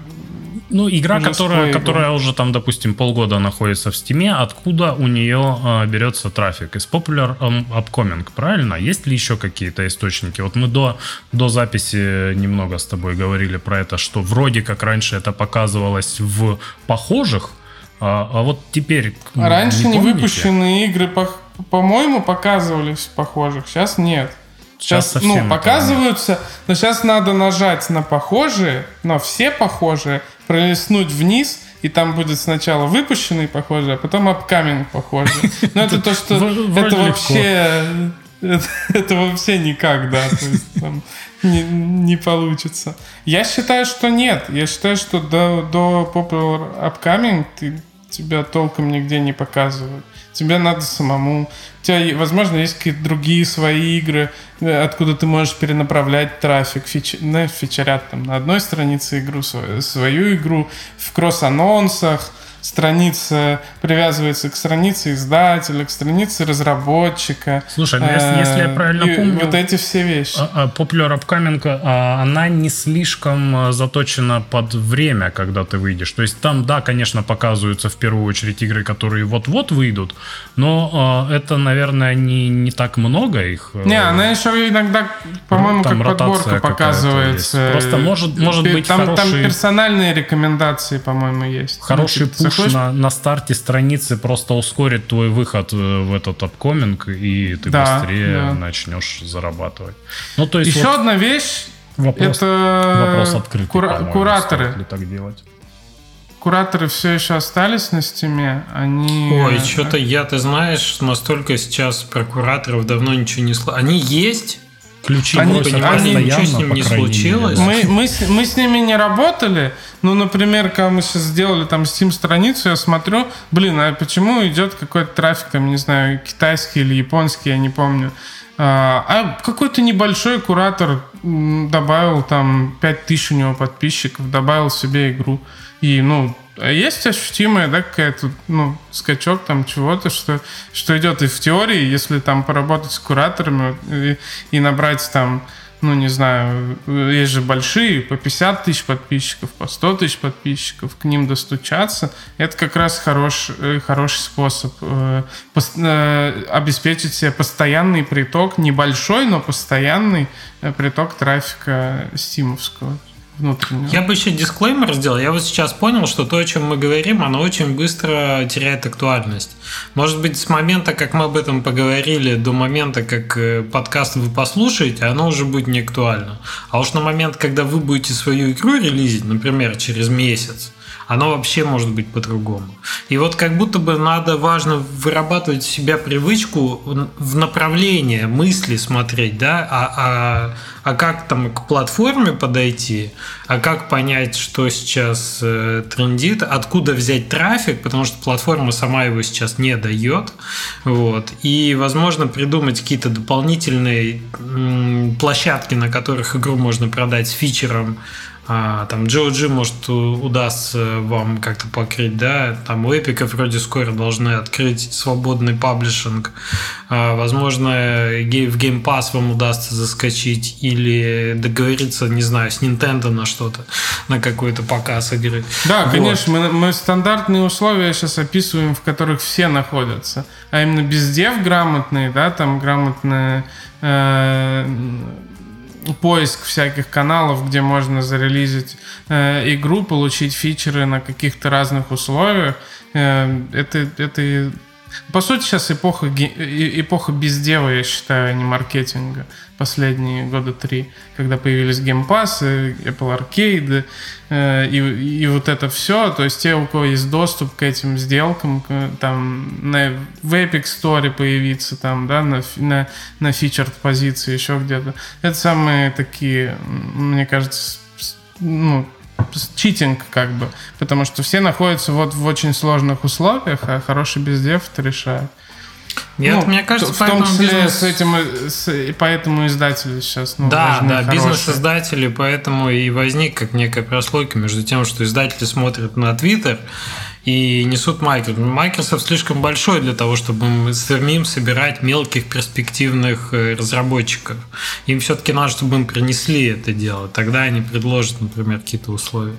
Ну, игра, которая, которая уже там, допустим, полгода находится в стиме, откуда у нее э, берется трафик? Из Popular um, Upcoming, правильно? Есть ли еще какие-то источники? Вот мы до, до записи немного с тобой говорили про это, что вроде как раньше это показывалось в похожих, а, а вот теперь... А Раньше не выпущенные игры, по- по-моему, показывались в похожих, сейчас нет. Сейчас Сейчас, совсем ну, показываются, но сейчас надо нажать на похожие, но все похожие, пролистнуть вниз, и там будет сначала выпущенный похожий, а потом upcoming похожий. Но это то, что это вообще это, [laughs] это вообще никак, да, то есть там не, не получится. Я считаю, что нет. Я считаю, что до, до Popular Upcoming ты, тебя толком нигде не показывают. Тебе надо самому. У тебя, возможно, есть какие-то другие свои игры, э, откуда ты можешь перенаправлять трафик. Фич, ну, фичерят там на одной странице игру, свою, свою игру в кросс-анонсах. Страница привязывается к странице издателя, к странице разработчика. Слушай, ну, если- если я Э, правильно и помню, Вот эти все вещи. А- а Popular Upcoming, а, она не слишком заточена под время, когда ты выйдешь. То есть там, да, конечно, показываются в первую очередь игры, которые вот-вот выйдут, но это, наверное, не, не так много их. э, Не, она еще иногда, по-моему, Там как подборка показывается. Просто может- может быть там, там хороший- персональные рекомендации, по-моему, есть. Хороший Ну, заходишь- на, на старте страницы просто ускорит твой выход э, в этот апкоминг, и ты Да, быстрее да. начнешь зарабатывать. Ну, то есть Еще вот одна вещь. вопрос, это вопрос открытый, кура- кураторы. стоит ли так делать. Кураторы все еще остались на стиме. Они... Ой, что-то я, ты знаешь, настолько сейчас про кураторов давно ничего не слышал. Они есть, Ключи Они- они- ничего с ним не случилось. Мы, мы, с, мы с ними не работали. Ну, например, когда мы сейчас сделали там Steam страницу, я смотрю, блин, а почему идет какой-то трафик, там, не знаю, китайский или японский, я не помню. А, а какой-то небольшой куратор добавил там 5000 у него подписчиков, добавил себе игру. И, ну, есть ощутимая, да, какая-то, ну, скачок там чего-то, что, что идет и в теории, если там поработать с кураторами и, и набрать там ну, не знаю, есть же большие, по 50 тысяч подписчиков, по 100 тысяч подписчиков, к ним достучаться, это как раз хорош, э, хороший способ э, пос- э, обеспечить себе постоянный приток, небольшой, но постоянный э, приток трафика стимовского внутреннего. Я бы еще дисклеймер сделал. Я вот сейчас понял, что то, о чем мы говорим, оно очень быстро теряет актуальность. Может быть, с момента, как мы об этом поговорили, до момента, как э, подкаст вы послушаете, оно уже будет не актуально. А уж на момент, когда вы будете свою игру релизить, например, через месяц, оно вообще может быть по-другому. И вот как будто бы надо важно вырабатывать в себя привычку в- направление мысли смотреть, да, а, а, а как там к платформе подойти, а как понять, что сейчас э, трендит, откуда взять трафик, потому что платформа сама его сейчас не дает, вот, и, возможно, придумать какие-то дополнительные м, площадки, на которых игру можно продать с фичером, а, там GOG, может, удастся вам как-то покрыть, да, там у Эпика вроде скоро должны открыть свободный паблишинг, А, возможно, в Game Pass вам удастся заскочить или договориться, не знаю, с Nintendo на что-то, на какой-то показ игры. Да, Вот. конечно, мы, мы стандартные условия сейчас описываем, в которых все находятся. А именно бездев грамотный, да, там грамотный э, поиск всяких каналов, где можно зарелизить э, игру, получить фичеры на каких-то разных условиях. Э, это, это по сути, сейчас эпоха, э- эпоха бездева, я считаю, а не маркетинга. Последние года три, когда появились Pass, э, Apple Arcade, э, и, и вот это все. То есть те, у кого есть доступ к этим сделкам, к- там на, в Epic Store появиться, там, да, на, на, на фичерд позиции, еще где-то. Это самые такие, мне кажется, ну, читинг как бы, потому что все находятся вот в очень сложных условиях, а хороший бездев это решает. Нет, ну, мне кажется, в том числе бизнес... с этим, с, и поэтому издатели сейчас ну, Да, да, бизнес-издатели, поэтому и возник как некая прослойка между тем, что издатели смотрят на Твиттер, и несут Microsoft. Microsoft слишком большой для того, чтобы мы самим собирать мелких перспективных э, разработчиков. Им все-таки надо, чтобы им принесли это дело. Тогда они предложат, например, какие-то условия.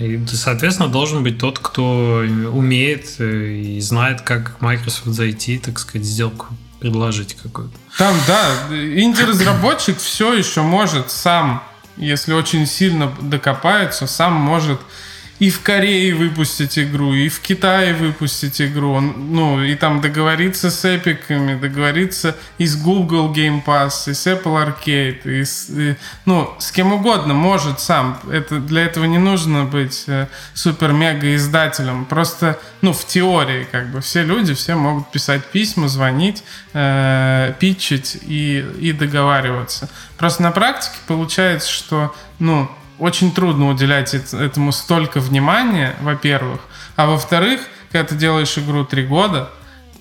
И, соответственно, должен быть тот, кто умеет э, и знает, как Microsoft зайти, так сказать, сделку предложить какую-то. Там, да, инди-разработчик все еще может сам, если очень сильно докопается, сам может и в Корее выпустить игру, и в Китае выпустить игру. Ну, и там договориться с эпиками, договориться и с Google Game Pass, и с Apple Arcade, и с, и, ну, с кем угодно может сам. Это, для этого не нужно быть э, супер-мега издателем. Просто, ну, в теории, как бы, все люди, все могут писать письма, звонить, э, питчить и, и договариваться. Просто на практике получается, что, ну, очень трудно уделять этому столько внимания, во-первых. А во-вторых, когда ты делаешь игру три года,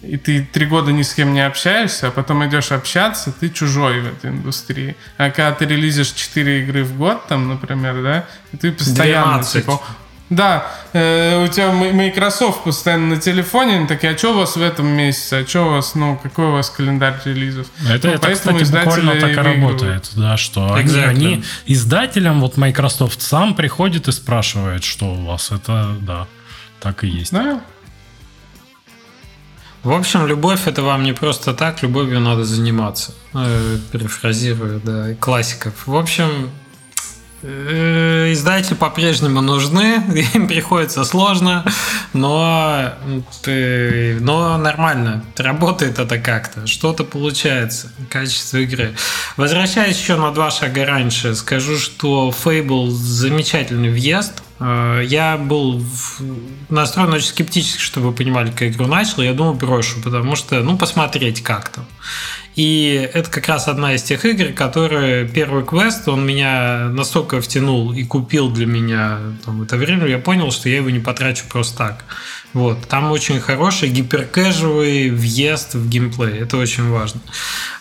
и ты три года ни с кем не общаешься, а потом идешь общаться, ты чужой в этой индустрии. А когда ты релизишь четыре игры в год, там, например, да, и ты постоянно 12. типа, да, э, у тебя Microsoft постоянно на телефоне, они такие, а что у вас в этом месяце, а что у вас, ну, какой у вас календарь релизов? Это, ну, это кстати, буквально так и работает, да, что они, они издателям, вот Microsoft сам приходит и спрашивает, что у вас, это, да, так и есть. Да, в общем, любовь это вам не просто так, любовью надо заниматься. Э, перефразирую, да, классиков. В общем, издатели по-прежнему нужны, [laughs] им приходится сложно, но, но нормально, работает это как-то, что-то получается, качество игры. Возвращаясь еще на два шага раньше, скажу, что Fable замечательный въезд, э, я был настроен очень скептически, чтобы вы понимали, как игру начал. Я думал, брошу, потому что, ну, посмотреть как там. И это как раз одна из тех игр, которые первый квест, он меня настолько втянул и купил для меня там, это время, я понял, что я его не потрачу просто так. Вот. Там очень хороший гиперкэжевый въезд в геймплей. Это очень важно.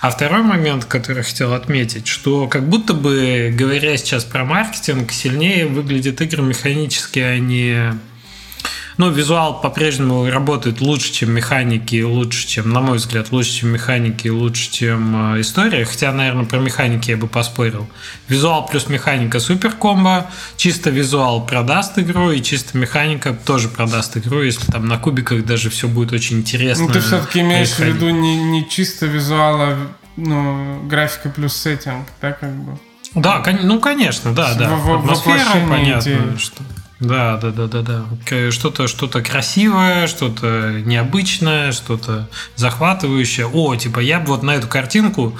А второй момент, который хотел отметить, что как будто бы, говоря сейчас про маркетинг, сильнее выглядят игры механически, а не ну, визуал по-прежнему работает лучше, чем механики, лучше, чем, на мой взгляд, лучше, чем механики, лучше, чем э, история. Хотя, наверное, про механики я бы поспорил. Визуал плюс механика супер комбо. Чисто визуал продаст игру, и чисто механика тоже продаст игру, если там на кубиках даже все будет очень интересно. Ну, ты все-таки имеешь в виду не, не чисто визуала, ну, графика плюс сеттинг, да, как бы? Да, ну, конечно, да, да. В, Атмосфера, понятно, идеи. что... Да, да, да, да, да. Что-то, что-то красивое, что-то необычное, что-то захватывающее. О, типа, я бы вот на эту картинку,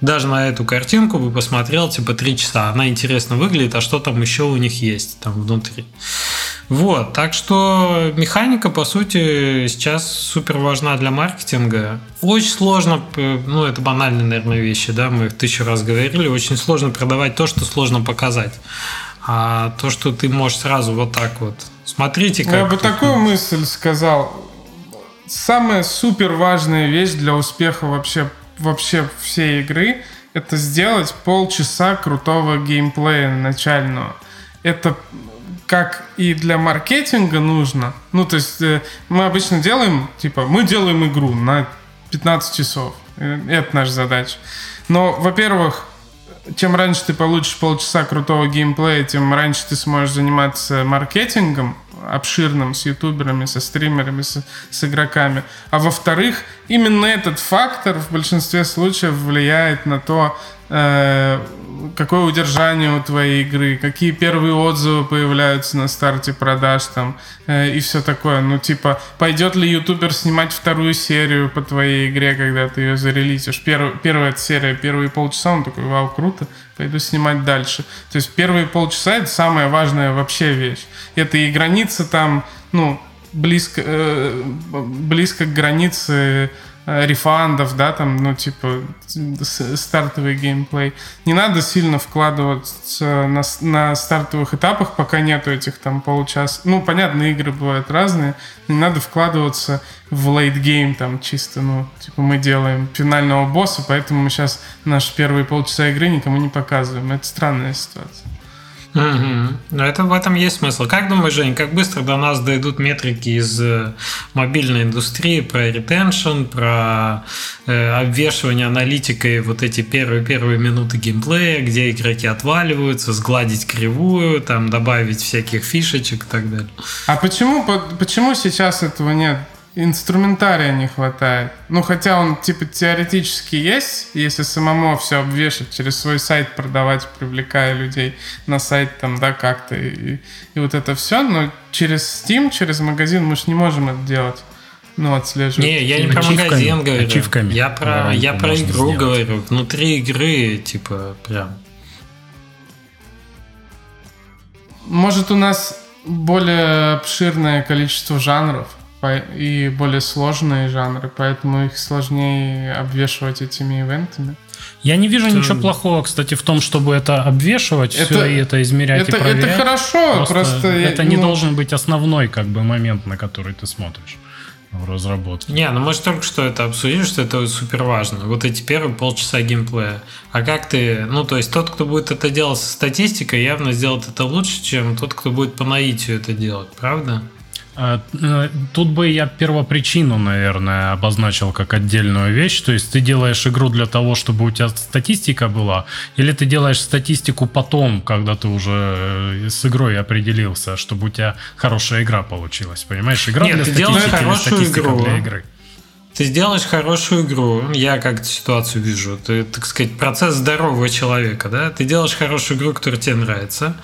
даже на эту картинку бы посмотрел, типа, три часа. Она интересно выглядит, а что там еще у них есть там внутри. Вот, так что механика, по сути, сейчас супер важна для маркетинга. Очень сложно, ну, это банальные, наверное, вещи, да, мы их тысячу раз говорили, очень сложно продавать то, что сложно показать. А то, что ты можешь сразу вот так вот. Смотрите, как... Я бы такую мысль сказал. Самая супер важная вещь для успеха вообще, вообще всей игры это сделать полчаса крутого геймплея начального. Это как и для маркетинга нужно. Ну, то есть э, мы обычно делаем, типа, мы делаем игру на 15 часов. Э, это наша задача. Но, во-первых, чем раньше ты получишь полчаса крутого геймплея, тем раньше ты сможешь заниматься маркетингом обширным с ютуберами, со стримерами, с, с игроками. А во-вторых, именно этот фактор в большинстве случаев влияет на то, э, какое удержание у твоей игры, какие первые отзывы появляются на старте продаж там э, и все такое. Ну, типа, пойдет ли ютубер снимать вторую серию по твоей игре, когда ты ее зарелизишь? Перв, первая серия, первые полчаса, он такой, вау, круто, пойду снимать дальше. То есть первые полчаса это самая важная вообще вещь. Это и граница там, ну, близко, э, близко к границе рефандов, да, там, ну, типа, стартовый геймплей. Не надо сильно вкладываться на, на стартовых этапах, пока нету этих там получаса. Ну, понятно, игры бывают разные. Не надо вкладываться в game там чисто, ну, типа, мы делаем финального босса, поэтому мы сейчас наши первые полчаса игры никому не показываем. Это странная ситуация. Угу. Это в этом есть смысл. Как думаешь, Жень, как быстро до нас дойдут метрики из э, мобильной индустрии про ретеншн, про э, обвешивание аналитикой вот эти первые первые минуты геймплея, где игроки отваливаются, сгладить кривую, там добавить всяких фишечек и так далее. А почему почему сейчас этого нет? Инструментария не хватает. Ну, хотя он, типа, теоретически есть, если самому все обвешать, через свой сайт продавать, привлекая людей на сайт там, да, как-то, и, и вот это все, но через Steam, через магазин мы же не можем это делать. Ну, отслеживать. Не, я не про магазин говорю. Ачивками. Я про, я про игру сделать. говорю. Внутри игры, типа, прям. Может, у нас более обширное количество жанров, и более сложные жанры, поэтому их сложнее обвешивать этими ивентами. Я не вижу это... ничего плохого, кстати, в том, чтобы это обвешивать это, все и это измерять это, и проверять. Это хорошо, просто, просто это ну... не должен быть основной как бы момент, на который ты смотришь в разработке. Не, ну мы же только что это обсудили, что это супер важно. Вот эти первые полчаса геймплея. А как ты, ну то есть тот, кто будет это делать со статистикой, явно сделает это лучше, чем тот, кто будет по наитию это делать, правда? А, э, тут бы я первопричину, наверное, обозначил как отдельную вещь. То есть ты делаешь игру для того, чтобы у тебя статистика была, или ты делаешь статистику потом, когда ты уже э, с игрой определился, чтобы у тебя хорошая игра получилась. Понимаешь? Игра Нет, для ты статистики или статистика игру. для игры. Ты сделаешь хорошую игру, я как ситуацию вижу, ты, так сказать, процесс здорового человека, да, ты делаешь хорошую игру, которая тебе нравится,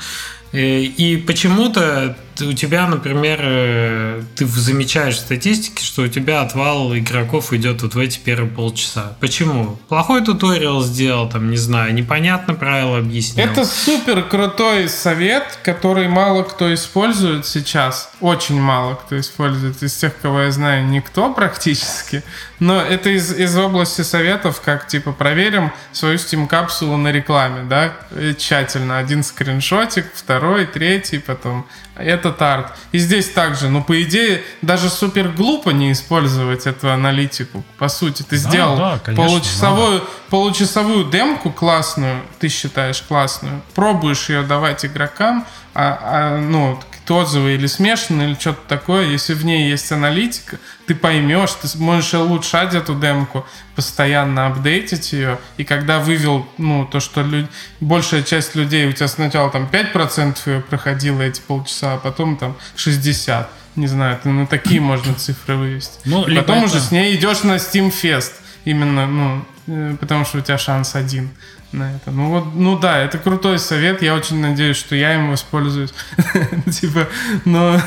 Э, и почему-то у тебя, например, э, ты замечаешь в статистике, что у тебя отвал игроков идет вот в эти первые полчаса. Почему? Плохой туториал сделал, там, не знаю, непонятно правила объяснил. Это супер крутой совет, который мало кто использует сейчас. Очень мало кто использует. Из тех, кого я знаю, никто практически. Но это из, из области советов, как, типа, проверим свою Steam-капсулу на рекламе, да, тщательно. Один скриншотик, второй, третий, потом этот арт. И здесь также, ну, по идее, даже супер глупо не использовать эту аналитику. По сути, ты да, сделал да, конечно, получасовую, надо. получасовую демку классную, ты считаешь классную, пробуешь ее давать игрокам, а, а, ну, отзывы или смешанные, или что-то такое, если в ней есть аналитика, ты поймешь, ты можешь улучшать эту демку, постоянно апдейтить ее, и когда вывел, ну, то, что люд... большая часть людей, у тебя сначала там 5% ее проходила эти полчаса, а потом там 60%. Не знаю, ты на такие можно цифры вывести. Ну, и потом это... уже с ней идешь на Steam Fest. Именно, ну, э, потому что у тебя шанс один на это. Ну вот, ну да, это крутой совет. Я очень надеюсь, что я им воспользуюсь. [laughs] Типа, но...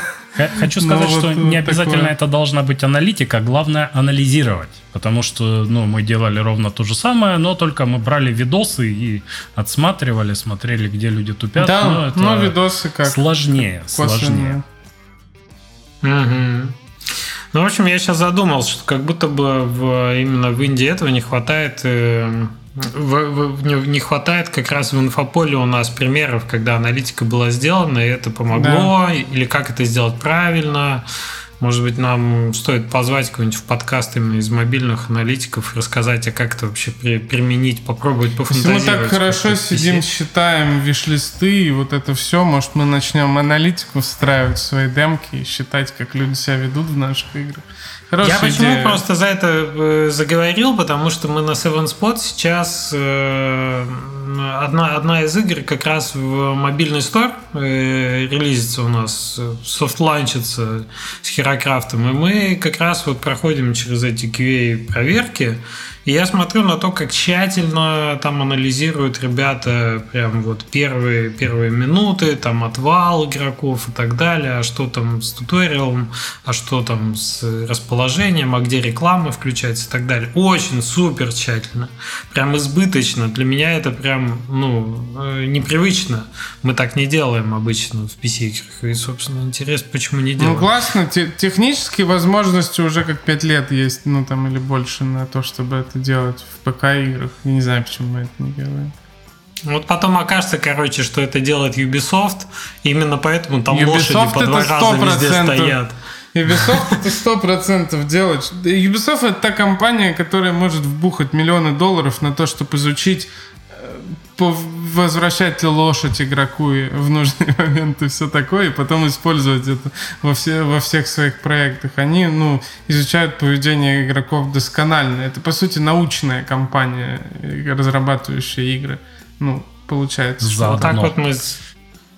Хочу сказать, что не обязательно это должна быть аналитика, главное анализировать. Потому что ну, мы делали ровно то же самое, но только мы брали видосы и отсматривали, смотрели, где люди тупят. Да, но, это но видосы как сложнее. Сложнее. Угу. Ну, в общем, я сейчас задумался, что как будто бы в, именно в Индии этого не хватает э, в, не хватает как раз в инфополе у нас примеров, когда аналитика была сделана, и это помогло, да. или как это сделать правильно. Может быть, нам стоит позвать кого-нибудь в подкаст именно из мобильных аналитиков и рассказать, а как это вообще при, применить, попробовать пофантазировать. Если мы так хорошо сидим, считаем виш-листы и вот это все, может, мы начнем аналитику встраивать в свои демки и считать, как люди себя ведут в наших играх. Хорошая Я почему идея. просто за это э, заговорил, потому что мы на Seven Spot сейчас э, одна, одна из игр как раз в мобильный стор э, релизится у нас, софт-ланчится с Херокрафтом, и мы как раз вот проходим через эти QA проверки, И я смотрю на то, как тщательно там анализируют ребята прям вот первые, первые минуты, там отвал игроков и так далее, а что там с туториалом, а что там с расположением, а где реклама включается и так далее. Очень супер тщательно. Прям избыточно. Для меня это прям, ну, э, непривычно. Мы так не делаем обычно в PC-играх. И, собственно, интересно, почему не делаем. Ну, классно. Те- технические возможности уже как 5 лет есть, ну, там, или больше на то, чтобы это делать в ПК-играх. Я не знаю, почему мы это не делаем. Вот потом окажется, короче, что это делает Ubisoft. Именно поэтому там Ubisoft лошади по это два раза везде 100%. стоят. Ubisoft это сто процентов делать. Ubisoft это та компания, которая может вбухать миллионы долларов на то, чтобы изучить, возвращать лошадь игроку в нужный [laughs] момент и все такое, и потом использовать это во, все, во всех своих проектах. Они, ну, изучают поведение игроков досконально. Это, по сути, научная компания, э, разрабатывающая игры. Ну, получается. Заодно. Вот так вот мы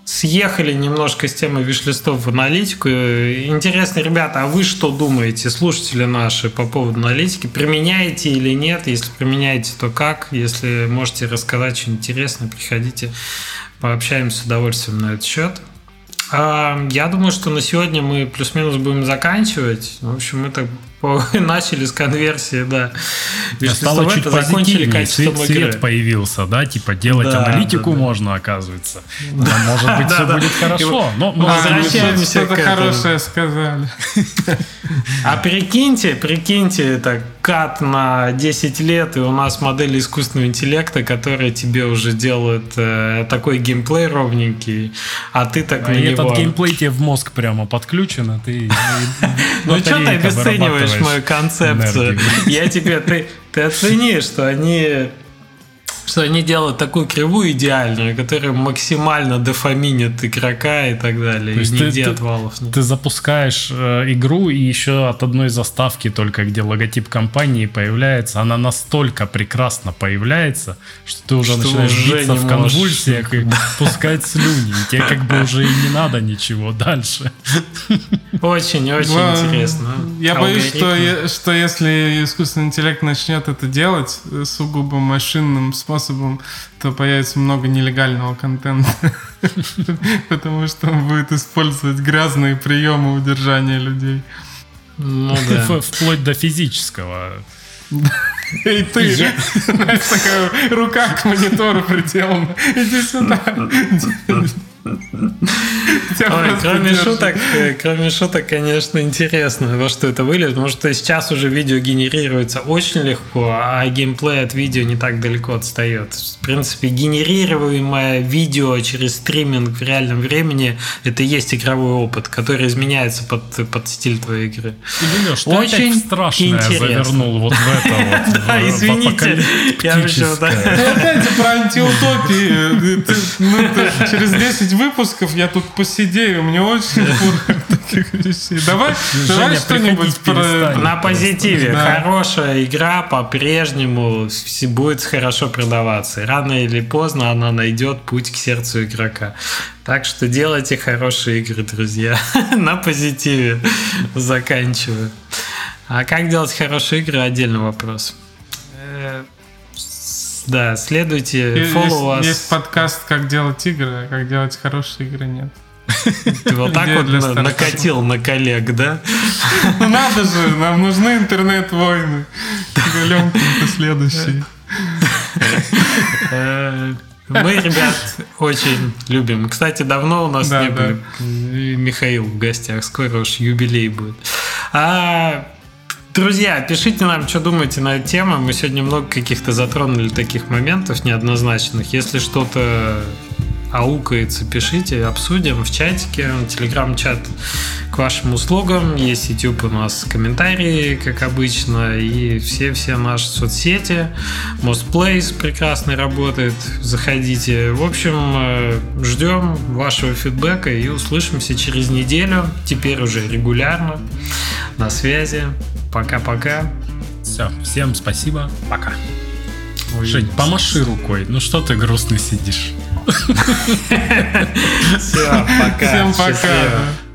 съехали немножко с темы виш-листов в аналитику. Интересно, ребята, а вы что думаете, слушатели наши, по поводу аналитики? Применяете или нет? Если применяете, то как? Если можете рассказать что-нибудь интересное, приходите, пообщаемся с удовольствием на этот счет. А, Я думаю, что на сегодня мы плюс-минус будем заканчивать. В общем, по- [laughs] начали с конверсии, да. Стало Виш-листов, чуть позитивнее, свет игры. появился, да, типа делать Да, аналитику да, да. можно, оказывается. Да, может быть, все [laughs] Да, да. будет хорошо. Но, но А, Возвращаемся что- Что-то хорошее сказали. [laughs] А прикиньте, прикиньте, это кат на 10 лет, и у нас модели искусственного интеллекта, которые тебе уже делают э, такой геймплей ровненький, а ты так А на и него... этот геймплей тебе в мозг прямо подключен, а ты... Ну что ты обесцениваешь вырабатываешь мою концепцию? Я тебе, ты, ты оцени, что они что они делают такую кривую идеальную, которая максимально дофаминит игрока и так далее. То есть и ты- нигде ты- отвалов нет. Ты запускаешь э, игру, и еще от одной заставки только, где логотип компании появляется, она настолько прекрасно появляется, что ты уже Что начинаешь уже биться в можешь. конвульсиях и [laughs] пускать слюни. И тебе как бы уже и не надо ничего дальше. Очень-очень интересно. Я боюсь, что если искусственный интеллект начнет это делать э, сугубо машинным способом, то появится много нелегального контента. [laughs] Потому что он будет использовать грязные приемы удержания людей. Ну [laughs] да. В- Вплоть до физического. [laughs] И ты, знаешь, такая рука к монитору приделана. Иди сюда. Ой, кроме шуток, э, кроме шуток, конечно, интересно, во что это выльет, потому что сейчас уже видео генерируется очень легко, а геймплей от видео не так далеко отстает. В принципе, генерируемое видео через стриминг в реальном времени это и есть игровой опыт, который изменяется под, под стиль твоей игры. Леш, ты Очень интересно. завернул вот в это вот. [laughs] Да, извините, я уже, да. Ну, опять про антиутопии. Ты- ну, через 10 выпусков я тут посидею. Мне очень [laughs] фурор таких вещей. Давай, давай что-нибудь приходить про... На позитиве. Да. Хорошая игра по-прежнему будет хорошо продаваться. И Рано или поздно она найдет путь к сердцу игрока. Так что делайте хорошие игры, друзья. [laughs] На позитиве заканчиваю. А как делать хорошие игры, отдельный вопрос. Э, Да, следуйте, us. есть подкаст «Как делать игры», а «Как делать хорошие игры» нет. Ты вот так вот накатил на коллег, да? Ну надо же, нам нужны интернет-войны. Галенкин-то следующий. Э, Мы, ребят, очень любим. Кстати, давно у нас Да, не да. были. И Михаил в гостях. Скоро уж юбилей будет. А, Друзья, пишите нам, что думаете на эту тему. Мы сегодня много каких-то затронули таких моментов неоднозначных. Если что-то аукается, пишите, обсудим в чатике. Телеграм-чат к вашим услугам. Есть YouTube у нас комментарии, как обычно, и все-все наши соцсети. Mostplace прекрасно работает. Заходите. В общем, э, ждем вашего фидбэка и услышимся через неделю. Теперь уже регулярно. На связи. Пока-пока. Все, всем спасибо. Пока. Ой, Жень, помаши рукой. Ну что ты грустный сидишь? Все, пока. Всем пока.